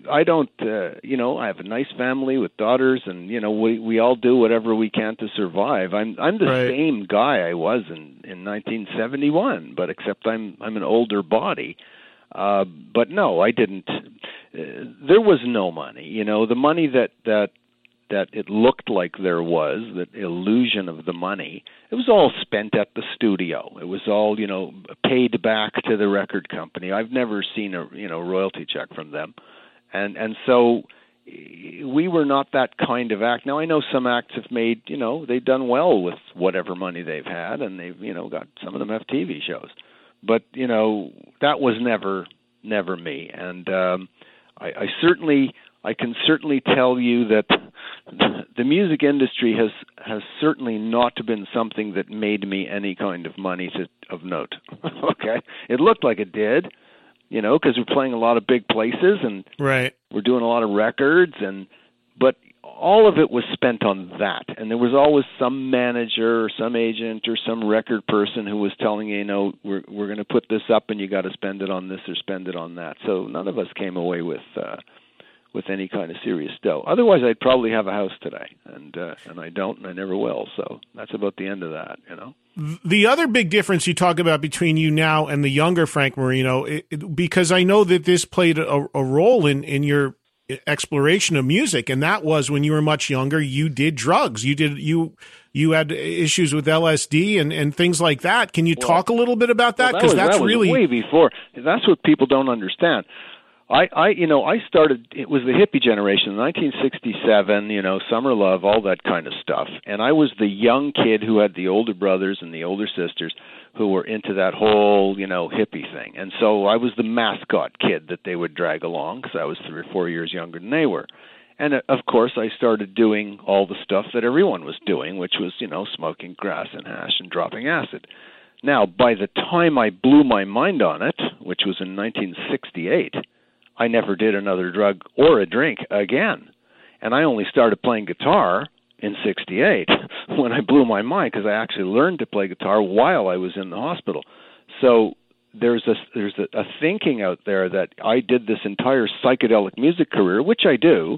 I don't uh, you know I have a nice family with daughters and you know we we all do whatever we can to survive. I'm I'm the Right. same guy I was in in 1971, but except I'm I'm an older body. Uh, but no, I didn't. Uh, there was no money. You know, the money that that that it looked like there was, that illusion of the money, it was all spent at the studio. It was all, you know, paid back to the record company. I've never seen a, you know, royalty check from them. And and so we were not that kind of act. Now I know some acts have made, you know, they've done well with whatever money they've had and they've, you know, got some of them have TV shows. But, you know, that was never never me. And um I, I certainly I can certainly tell you that the music industry has has certainly not been something that made me any kind of money to, of note. okay, it looked like it did, you know, because we're playing a lot of big places and Right. we're doing a lot of records and but all of it was spent on that and there was always some manager or some agent or some record person who was telling you you know we're we're going to put this up and you got to spend it on this or spend it on that so none of us came away with uh with any kind of serious dough otherwise I'd probably have a house today and uh and I don't and I never will so that's about the end of that you know The other big difference you talk about between you now and the younger Frank Marino, it, it, because I know that this played a, a role in, in your exploration of music, and that was when you were much younger. You did drugs. You did you you had issues with LSD and, and things like that. Can you talk a little bit about that? Well, Because that's that was really way before. That's what people don't understand. I, I, you know, I started. It was the hippie generation, 1967. You know, summer love, all that kind of stuff. And I was the young kid who had the older brothers and the older sisters who were into that whole, you know, hippie thing. And so I was the mascot kid that they would drag along because I was three or four years younger than they were. And uh, of course, I started doing all the stuff that everyone was doing, which was, you know, smoking grass and hash and dropping acid. Now, by the time I blew my mind on it, which was in 1968, I never did another drug or a drink again. And I only started playing guitar in 68 when I blew my mind because I actually learned to play guitar while I was in the hospital. So there's a there's a, a thinking out there that I did this entire psychedelic music career, which I do,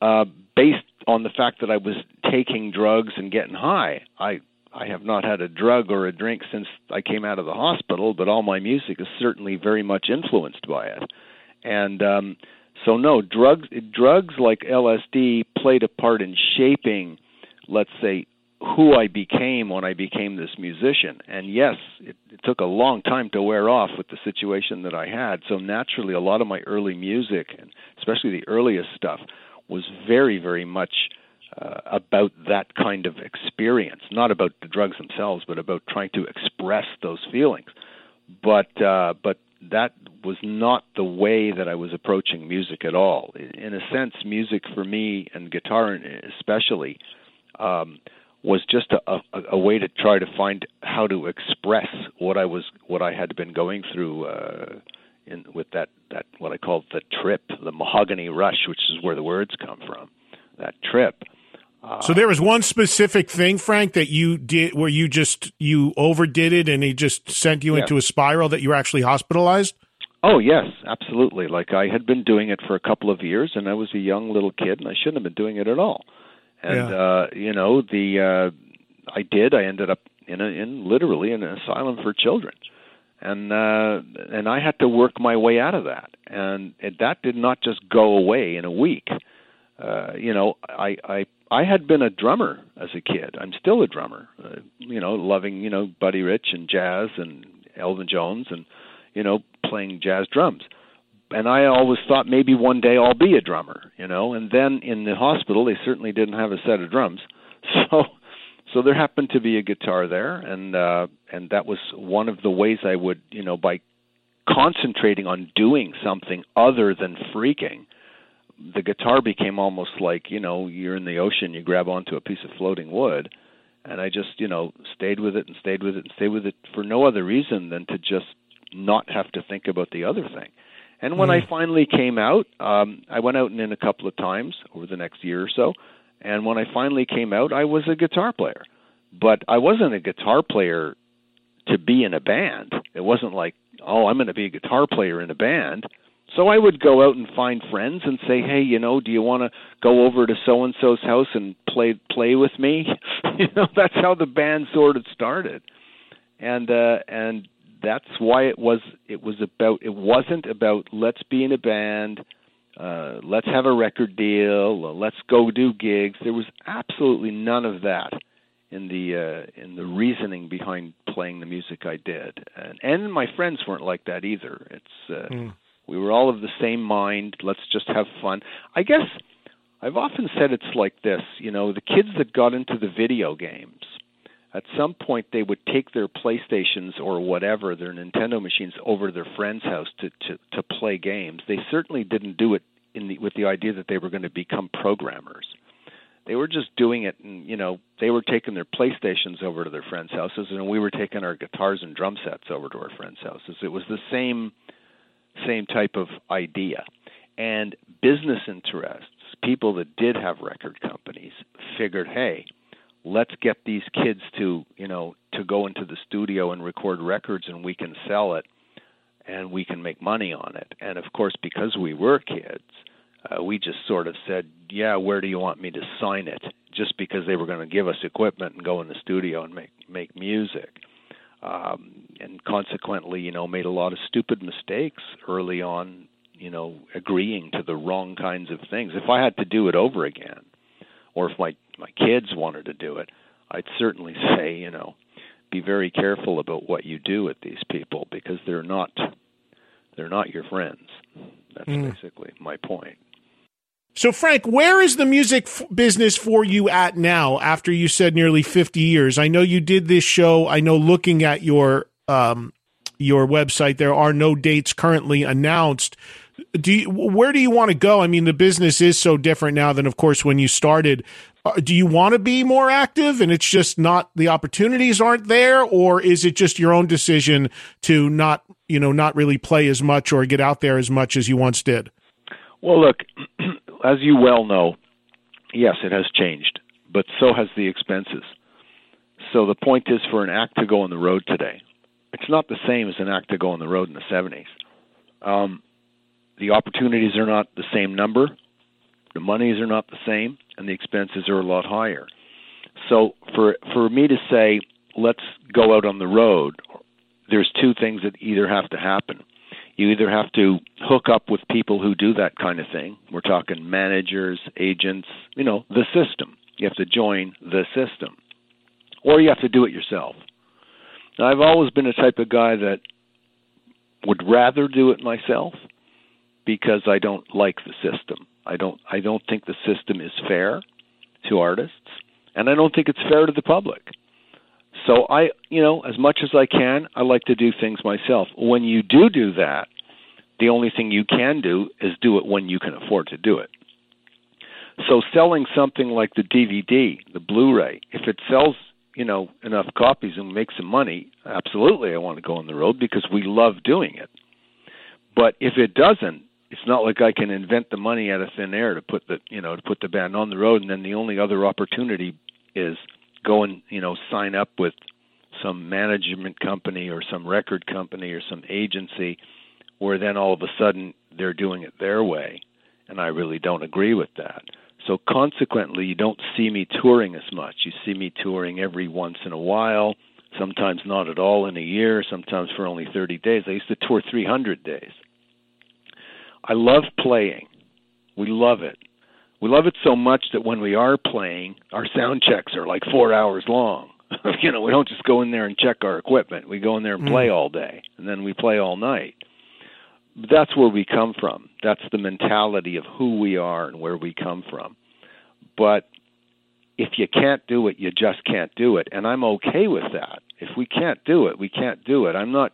uh, based on the fact that I was taking drugs and getting high. I I have not had a drug or a drink since I came out of the hospital, but all my music is certainly very much influenced by it. And um, so, no drugs. Drugs like LSD played a part in shaping, let's say, who I became when I became this musician. And yes, it, it took a long time to wear off with the situation that I had. So naturally, a lot of my early music, and especially the earliest stuff, was very, very much uh, about that kind of experience, not about the drugs themselves, but about trying to express those feelings. But uh, but that was not the way that I was approaching music at all. In a sense, music for me and guitar especially um, was just a, a, a way to try to find how to express what I was what I had been going through. Uh, in with that that what I call the trip, the mahogany rush, which is where the words come from. That trip. Uh, So there was one specific thing, Frank, that you did where you just you overdid it and it just sent you Yeah. into a spiral that you were actually hospitalized. Oh yes, absolutely. Like I had been doing it for a couple of years, and I was a young little kid, and I shouldn't have been doing it at all. And Yeah. uh, you know, the uh, I did. I ended up in a, in literally in an asylum for children, and uh, and I had to work my way out of that. And it, that did not just go away in a week. Uh, you know, I I I had been a drummer as a kid. I'm still a drummer. Uh, you know, loving you know Buddy Rich and jazz and Elvin Jones and you know playing jazz drums. and I always thought maybe one day I'll be a drummer, you know. And then in the hospital, they certainly didn't have a set of drums, so so there happened to be a guitar there, and uh, and that was one of the ways I would, you know, by concentrating on doing something other than freaking, the guitar became almost like you know you're in the ocean, you grab onto a piece of floating wood, and I just you know stayed with it and stayed with it and stayed with it for no other reason than to just not have to think about the other thing. And when mm. I finally came out, um, I went out and in a couple of times over the next year or so. And when I finally came out, I was a guitar player, but I wasn't a guitar player to be in a band. It wasn't like, oh, I'm going to be a guitar player in a band. So I would go out and find friends and say, "Hey, you know, do you want to go over to so and so's house and play play with me?" you know, that's how the band sort of started. And uh and that's why it was it was about it wasn't about let's be in a band uh let's have a record deal let's go do gigs there was absolutely none of that in the uh in the reasoning behind playing the music I did and and my friends weren't like that either it's uh mm. We were all of the same mind let's just have fun i guess i've often said it's like this you know the kids that got into the video games at some point they would take their PlayStations or whatever, their Nintendo machines, over to their friend's house to to to play games. They certainly didn't do it in the, with the idea that they were going to become programmers. They were just doing it, and you know, they were taking their PlayStations over to their friends' houses, and we were taking our guitars and drum sets over to our friends' houses. It was the same same type of idea. And business interests, people that did have record companies, figured, hey, let's get these kids to you know to go into the studio and record records and we can sell it and we can make money on it. And of course because we were kids uh, we just sort of said yeah where do you want me to sign it? Just because they were going to give us equipment and go in the studio and make make music um and consequently you know made a lot of stupid mistakes early on you know agreeing to the wrong kinds of things if i had to do it over again or if my my kids wanted to do it, I'd certainly say, you know, be very careful about what you do with these people because they're not they're not your friends. That's mm. basically my point. So, Frank, where is the music f- business for you at now after you said nearly 50 years? I know you did this show. I know looking at your um, your website, there are no dates currently announced do you, where do you want to go? I mean, the business is so different now than, of course, when you started. Uh, do you want to be more active and it's just not the opportunities aren't there or is it just your own decision to not you know not really play as much or get out there as much as you once did well look as you well know yes it has changed but so has the expenses so the point is for an act to go on the road today it's not the same as an act to go on the road in the 70s um, the opportunities are not the same number, the monies are not the same, and the expenses are a lot higher. So for for me to say let's go out on the road, there's two things that either have to happen. You either have to hook up with people who do that kind of thing. We're talking managers, agents, you know, the system. You have to join the system. Or you have to do it yourself. Now, I've always been a type of guy that would rather do it myself because I don't like the system. I don't I don't think the system is fair to artists and I don't think it's fair to the public. So I, you know, as much as I can, I like to do things myself. When you do do that, the only thing you can do is do it when you can afford to do it. So selling something like the DVD, the Blu-ray, if it sells, you know, enough copies and makes some money, absolutely I want to go on the road because we love doing it. But if it doesn't, it's not like I can invent the money out of thin air to put the you know to put the band on the road, and then the only other opportunity is go and you know sign up with some management company or some record company or some agency, where then all of a sudden they're doing it their way, and I really don't agree with that. So consequently, you don't see me touring as much. You see me touring every once in a while, sometimes not at all in a year, sometimes for only 30 days. I used to tour 300 days. I love playing. We love it. We love it so much that when we are playing, our sound checks are like four hours long. you know, we don't just go in there and check our equipment. We go in there and play mm. all day, and then we play all night. that's where we come from. That's the mentality of who we are and where we come from. But if you can't do it, you just can't do it, and I'm okay with that. If we can't do it, we can't do it. I'm not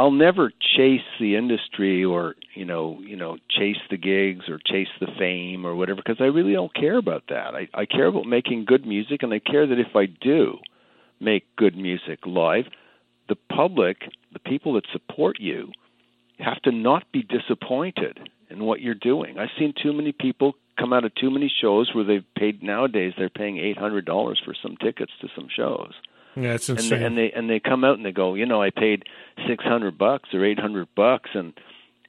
I'll never chase the industry or you know you know chase the gigs or chase the fame or whatever because I really don't care about that. I, I care about making good music and I care that if I do make good music live, the public, the people that support you, have to not be disappointed in what you're doing. I've seen too many people come out of too many shows where they've paid nowadays they're paying eight hundred dollars for some tickets to some shows. Yeah, it's insane. And they, and they and they come out and they go, you know, I paid six hundred bucks or eight hundred bucks, and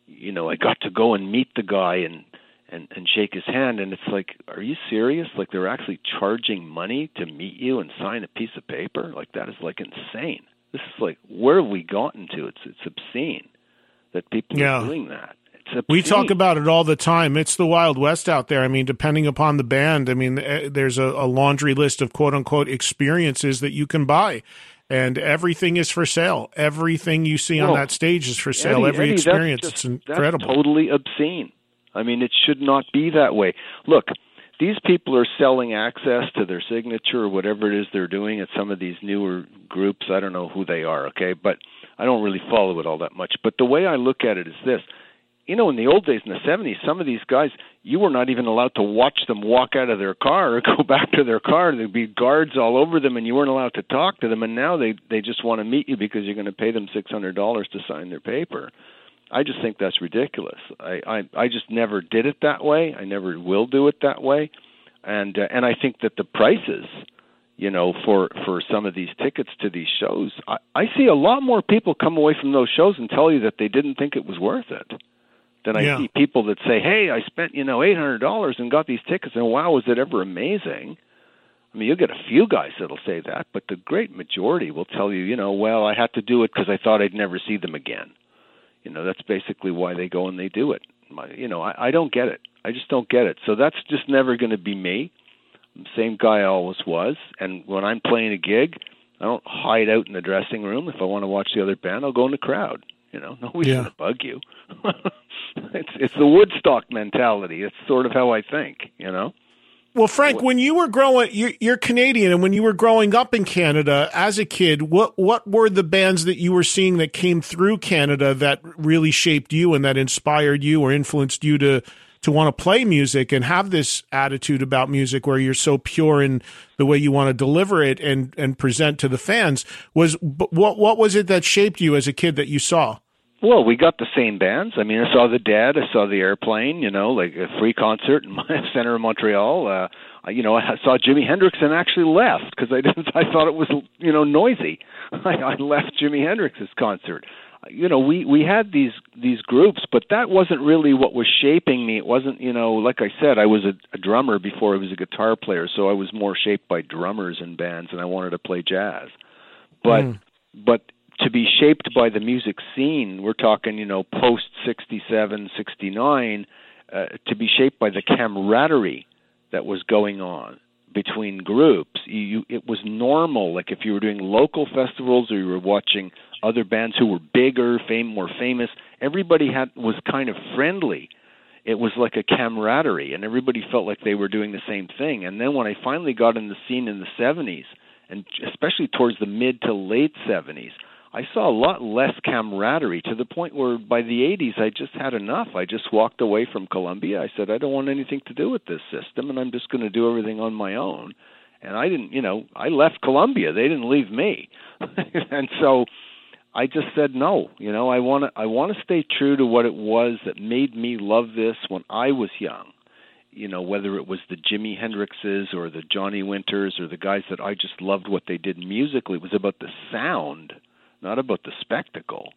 you know, I got to go and meet the guy and and and shake his hand, and it's like, are you serious? Like they're actually charging money to meet you and sign a piece of paper? Like that is like insane. This is like where have we gotten to? It's it's obscene that people yeah. are doing that. We talk about it all the time. It's the Wild West out there. I mean, depending upon the band, I mean, eh, there's a, a laundry list of quote unquote experiences that you can buy. And everything is for sale. Everything you see well, on that stage is for sale. Eddie, Every Eddie, experience, just, it's incredible. That's totally obscene. I mean, it should not be that way. Look, these people are selling access to their signature or whatever it is they're doing at some of these newer groups. I don't know who they are, okay? But I don't really follow it all that much. But the way I look at it is this you know, in the old days in the 70s, some of these guys, you were not even allowed to watch them walk out of their car or go back to their car. There'd be guards all over them, and you weren't allowed to talk to them. And now they they just want to meet you because you're going to pay them six hundred dollars to sign their paper. I just think that's ridiculous. I, I I just never did it that way. I never will do it that way, and uh, and I think that the prices, you know, for for some of these tickets to these shows, I, I see a lot more people come away from those shows and tell you that they didn't think it was worth it then I yeah. see people that say, "Hey, I spent you know eight hundred dollars and got these tickets, and wow, was it ever amazing?" I mean, you'll get a few guys that'll say that, but the great majority will tell you, you know, well, I had to do it because I thought I'd never see them again. You know, that's basically why they go and they do it. My, you know, I, I don't get it. I just don't get it. So that's just never going to be me. I'm the same guy I always was. And when I'm playing a gig, I don't hide out in the dressing room. If I want to watch the other band, I'll go in the crowd. You know, nobody's Yeah. going to bug you. it's it's the Woodstock mentality. It's sort of how I think. You know. Well, Frank, when you were growing, you're, you're Canadian, and when you were growing up in Canada as a kid, what what were the bands that you were seeing that came through Canada that really shaped you and that inspired you or influenced you to to want to play music and have this attitude about music where you're so pure in the way you want to deliver it and and present to the fans? Was what what was it that shaped you as a kid that you saw? Well, we got the same bands. I mean, I saw the Dead, I saw the Airplane. You know, like a free concert in my center of Montreal. Uh, you know, I saw Jimi Hendrix and actually left because I didn't. I thought it was you know noisy. I, I left Jimi Hendrix's concert. You know, we we had these these groups, but that wasn't really what was shaping me. It wasn't, you know, like I said, I was a, a drummer before I was a guitar player, so I was more shaped by drummers and bands, and I wanted to play jazz. But Mm. but to be shaped by the music scene, we're talking, you know, post 67, 69, uh, to be shaped by the camaraderie that was going on between groups. You, you, it was normal. Like if you were doing local festivals or you were watching other bands who were bigger, fame, more famous, everybody had was kind of friendly. It was like a camaraderie, and everybody felt like they were doing the same thing. And then when I finally got in the scene in the 70s, and especially towards the mid to late 70s, I saw a lot less camaraderie to the point where by the 80s I just had enough. I just walked away from Columbia. I said I don't want anything to do with this system and I'm just going to do everything on my own. And I didn't, you know, I left Columbia. They didn't leave me. and so I just said no. You know, I want to I want to stay true to what it was that made me love this when I was young. You know, whether it was the Jimi Hendrixes or the Johnny Winters or the guys that I just loved what they did musically. It was about the sound, not about the spectacle.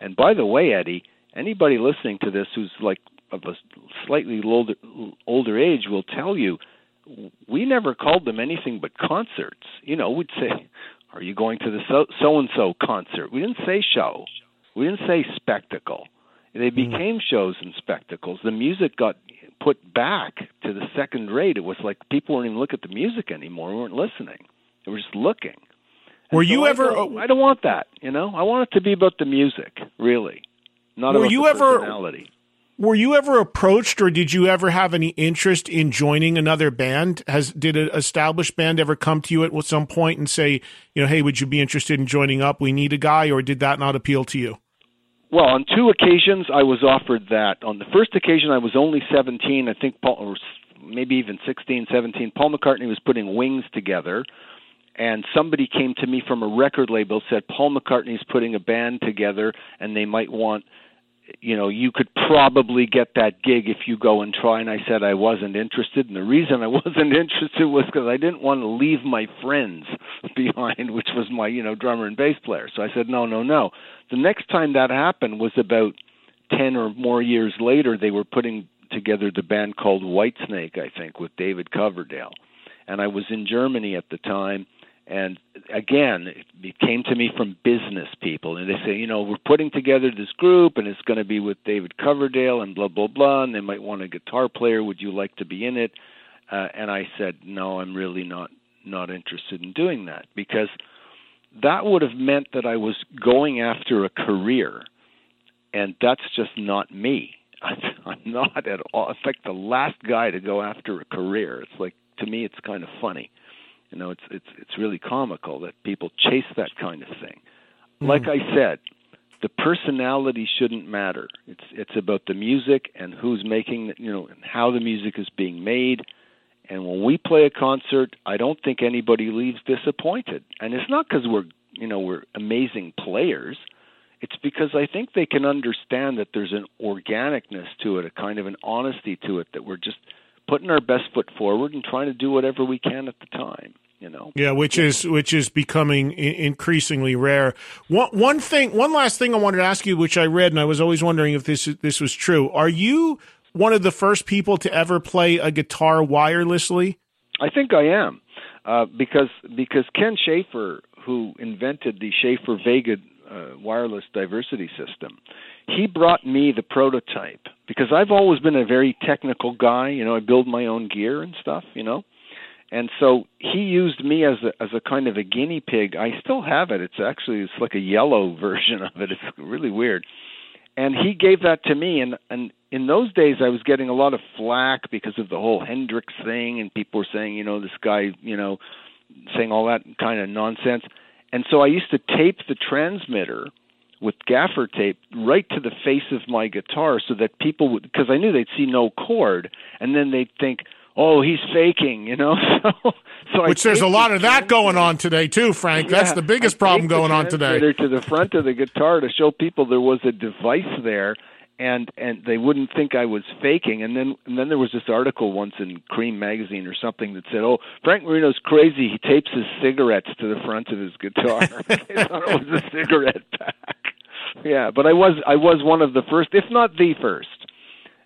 And by the way, Eddie, anybody listening to this who's like of a slightly older older age will tell you we never called them anything but concerts. You know, we'd say, "Are you going to the so and so concert?" We didn't say show. We didn't say spectacle. They mm-hmm. became shows and spectacles. The music got put back to the second rate. It was like people weren't even looking at the music anymore. We weren't listening. They were just looking. And Were so you I ever? don't- I don't want that. You know, I want it to be about the music, really. not Were about you the ever- personality. Were you ever approached, or did you ever have any interest in joining another band? Has did an established band ever come to you at some point and say, you know, hey, would you be interested in joining up? We need a guy, or did that not appeal to you? Well, on two occasions I was offered that. On the first occasion I was only 17, I think Paul or maybe even 16, 17. Paul McCartney was putting Wings together and somebody came to me from a record label said Paul McCartney's putting a band together and they might want you know you could probably get that gig if you go and try and I said I wasn't interested and the reason I wasn't interested was cuz I didn't want to leave my friends behind which was my you know drummer and bass player. So I said no no no. The next time that happened was about 10 or more years later they were putting together the band called Whitesnake I think with David Coverdale. And I was in Germany at the time and again it came to me from business people. And they say you know we're putting together this group and it's going to be with david coverdale and blah blah blah and they might want a guitar player. Would you like to be in it? Uh, and i said no i'm really not not interested in doing that because that would have meant that i was going after a career and that's just not me. I'm not at all. In fact the last guy to go after a career. It's like to me it's kind of funny you know, it's it's it's really comical that people chase that kind of thing. Hmm. Like I said, the personality shouldn't matter. It's it's about the music and who's making you know and how the music is being made. And when we play a concert, I don't think anybody leaves disappointed. And it's not because we're you know we're amazing players. It's because I think they can understand that there's an organicness to it, a kind of an honesty to it that we're just putting our best foot forward and trying to do whatever we can at the time you know? Yeah which is which is becoming increasingly rare. One one thing one last thing i wanted to ask you which i read and i was always wondering if this this was true. Are you one of the first people to ever play a guitar wirelessly? I think i am uh, because because ken schaffer who invented the schaffer vega uh, wireless diversity system he brought me the prototype because I've always been a very technical guy. You know, I build my own gear and stuff. You know, and so he used me as a as a kind of a guinea pig. I still have it. It's actually it's like a yellow version of it. It's really weird. And he gave that to me, and and in those days I was getting a lot of flack because of the whole Hendrix thing, and people were saying, you know, this guy, you know, saying all that kind of nonsense. And so I used to tape the transmitter with gaffer tape right to the face of my guitar so that people would because I knew they'd see no cord and then they'd think oh he's faking you know? So so which there's a lot the of that going on today too frank. That's the biggest I problem going on today. to the front of the guitar to show people there was a device there and and they wouldn't think I was faking. And then and then there was this article once in Creem magazine or something that said oh Frank Marino's crazy. He tapes his cigarettes to the front of his guitar. They thought it was a cigarette pack yeah but I was I was one of the first if not the first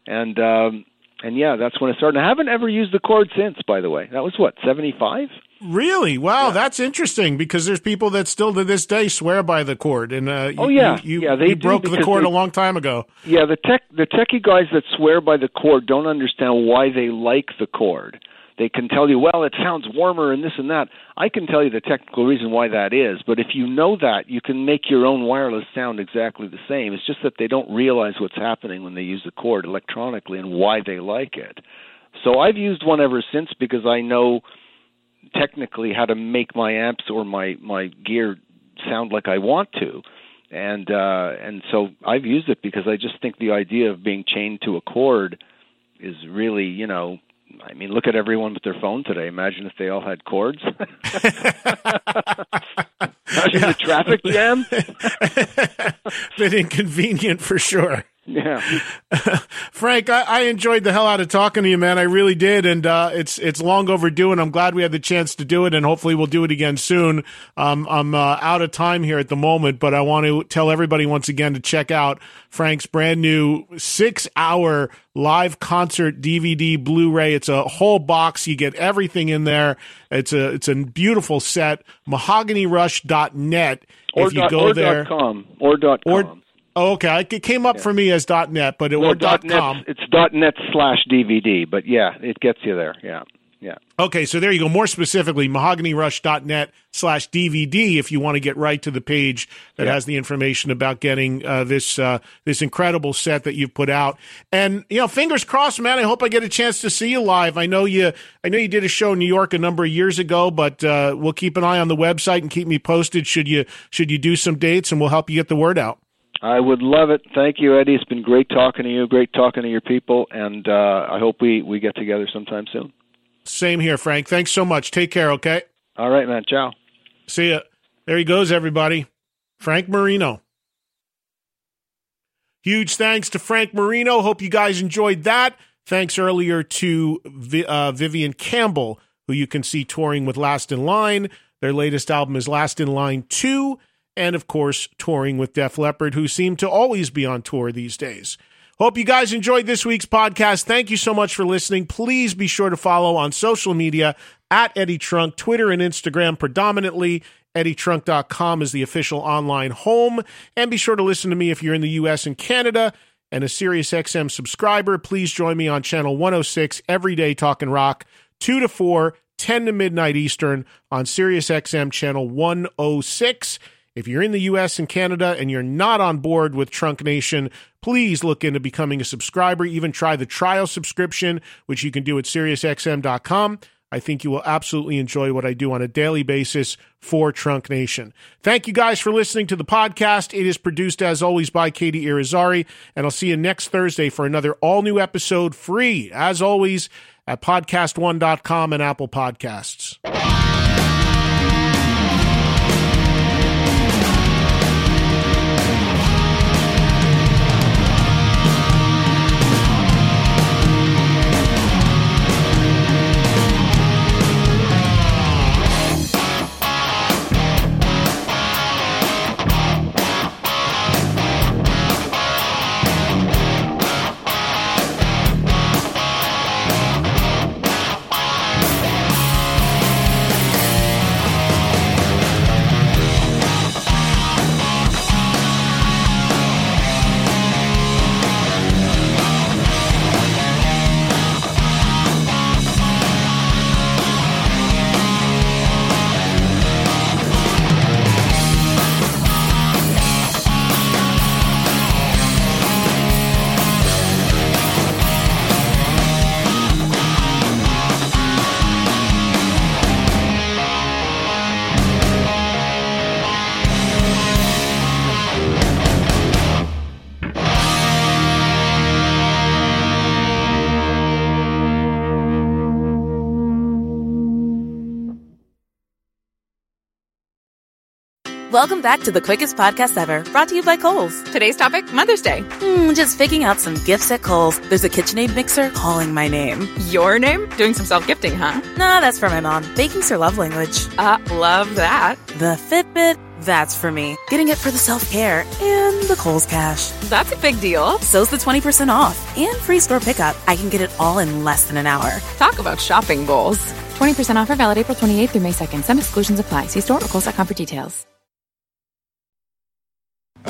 and um and yeah that's when I started I haven't ever used the cord since by the way that was what 75 Really? Wow, that's interesting because there's people that still to this day swear by the cord. and uh, you, Oh, yeah. you, you, Yeah, they broke the cord they- a long time ago. Yeah, the tech the techie guys that swear by the cord don't understand why they like the cord. They can tell you, well, it sounds warmer and this and that. I can tell you the technical reason why that is, but if you know that, you can make your own wireless sound exactly the same. It's just that they don't realize what's happening when they use the cord electronically and why they like it. So I've used one ever since because I know technically how to make my amps or my my gear sound like I want to. And uh and so I've used it because I just think the idea of being chained to a cord is really, you know, I mean, look at everyone with their phone today. Imagine if they all had cords. Imagine the traffic jam. Bit inconvenient for sure. Yeah. Frank, I, I enjoyed the hell out of talking to you, man. I really did, and uh, it's it's long overdue, and I'm glad we had the chance to do it, and hopefully we'll do it again soon. Um, I'm uh, out of time here at the moment, but I want to tell everybody once again to check out Frank's brand new six hour live concert DVD Blu-ray. It's a whole box. You get everything in there. It's a it's a beautiful set. MahoganyRush.net. Or if you dot, go or there, dot com or dot com. or Oh, okay. It came up for me as dot .net, but it No, or dot net, .com. It's dot net slash DVD, but yeah, it gets you there. Yeah. Yeah. Okay, so there you go. More specifically, mahoganyrush.net slash DVD if you want to get right to the page that Yeah. has the information about getting uh, this uh, this incredible set that you've put out. And you know, fingers crossed, man. I hope I get a chance to see you live. I know you. I know you did a show in New York a number of years ago, but uh, we'll keep an eye on the website and keep me posted. Should you should you do some dates, and we'll help you get the word out. I would love it. Thank you, Eddie. It's been great talking to you. Great talking to your people, and uh, I hope we we get together sometime soon. Same here, Frank. Thanks so much. Take care. Okay. All right, man. Ciao. See ya. There he goes, everybody. Frank Marino. Huge thanks to Frank Marino. Hope you guys enjoyed that. Thanks earlier to uh, Vivian Campbell, who you can see touring with Last in Line. Their latest album is Last in Line 2. And of course, touring with Def Leppard, who seem to always be on tour these days. Hope you guys enjoyed this week's podcast. Thank you so much for listening. Please be sure to follow on social media at Eddie Trunk, Twitter and Instagram predominantly. EddieTrunk.com is the official online home. And be sure to listen to me if you're in the US and Canada and a SiriusXM subscriber. Please join me on channel 106 every day talking rock, 2 to 4, 10 to midnight Eastern on SiriusXM channel 106. If you're in the US and Canada and you're not on board with Trunk Nation, please look into becoming a subscriber. Even try the trial subscription, which you can do at SiriusXM.com. I think you will absolutely enjoy what I do on a daily basis for Trunk Nation. Thank you guys for listening to the podcast. It is produced, as always, by Katie Irizarry, and I'll see you next Thursday for another all new episode free, as always, at podcast1.com and Apple Podcasts. Welcome back to the quickest podcast ever, brought to you by Kohl's. Today's topic Mother's Day. Hmm, just picking out some gifts at Kohl's. There's a KitchenAid mixer calling my name. Your name? Doing some self gifting, huh? Nah, that's for my mom. Baking's her love language. Uh, love that. The Fitbit, that's for me. Getting it for the self care and the Kohl's cash. That's a big deal. So's the 20% off and free store pickup. I can get it all in less than an hour. Talk about shopping goals. 20% offer valid April 28th through May 2nd. Some exclusions apply. See store or Kohl's.com for details.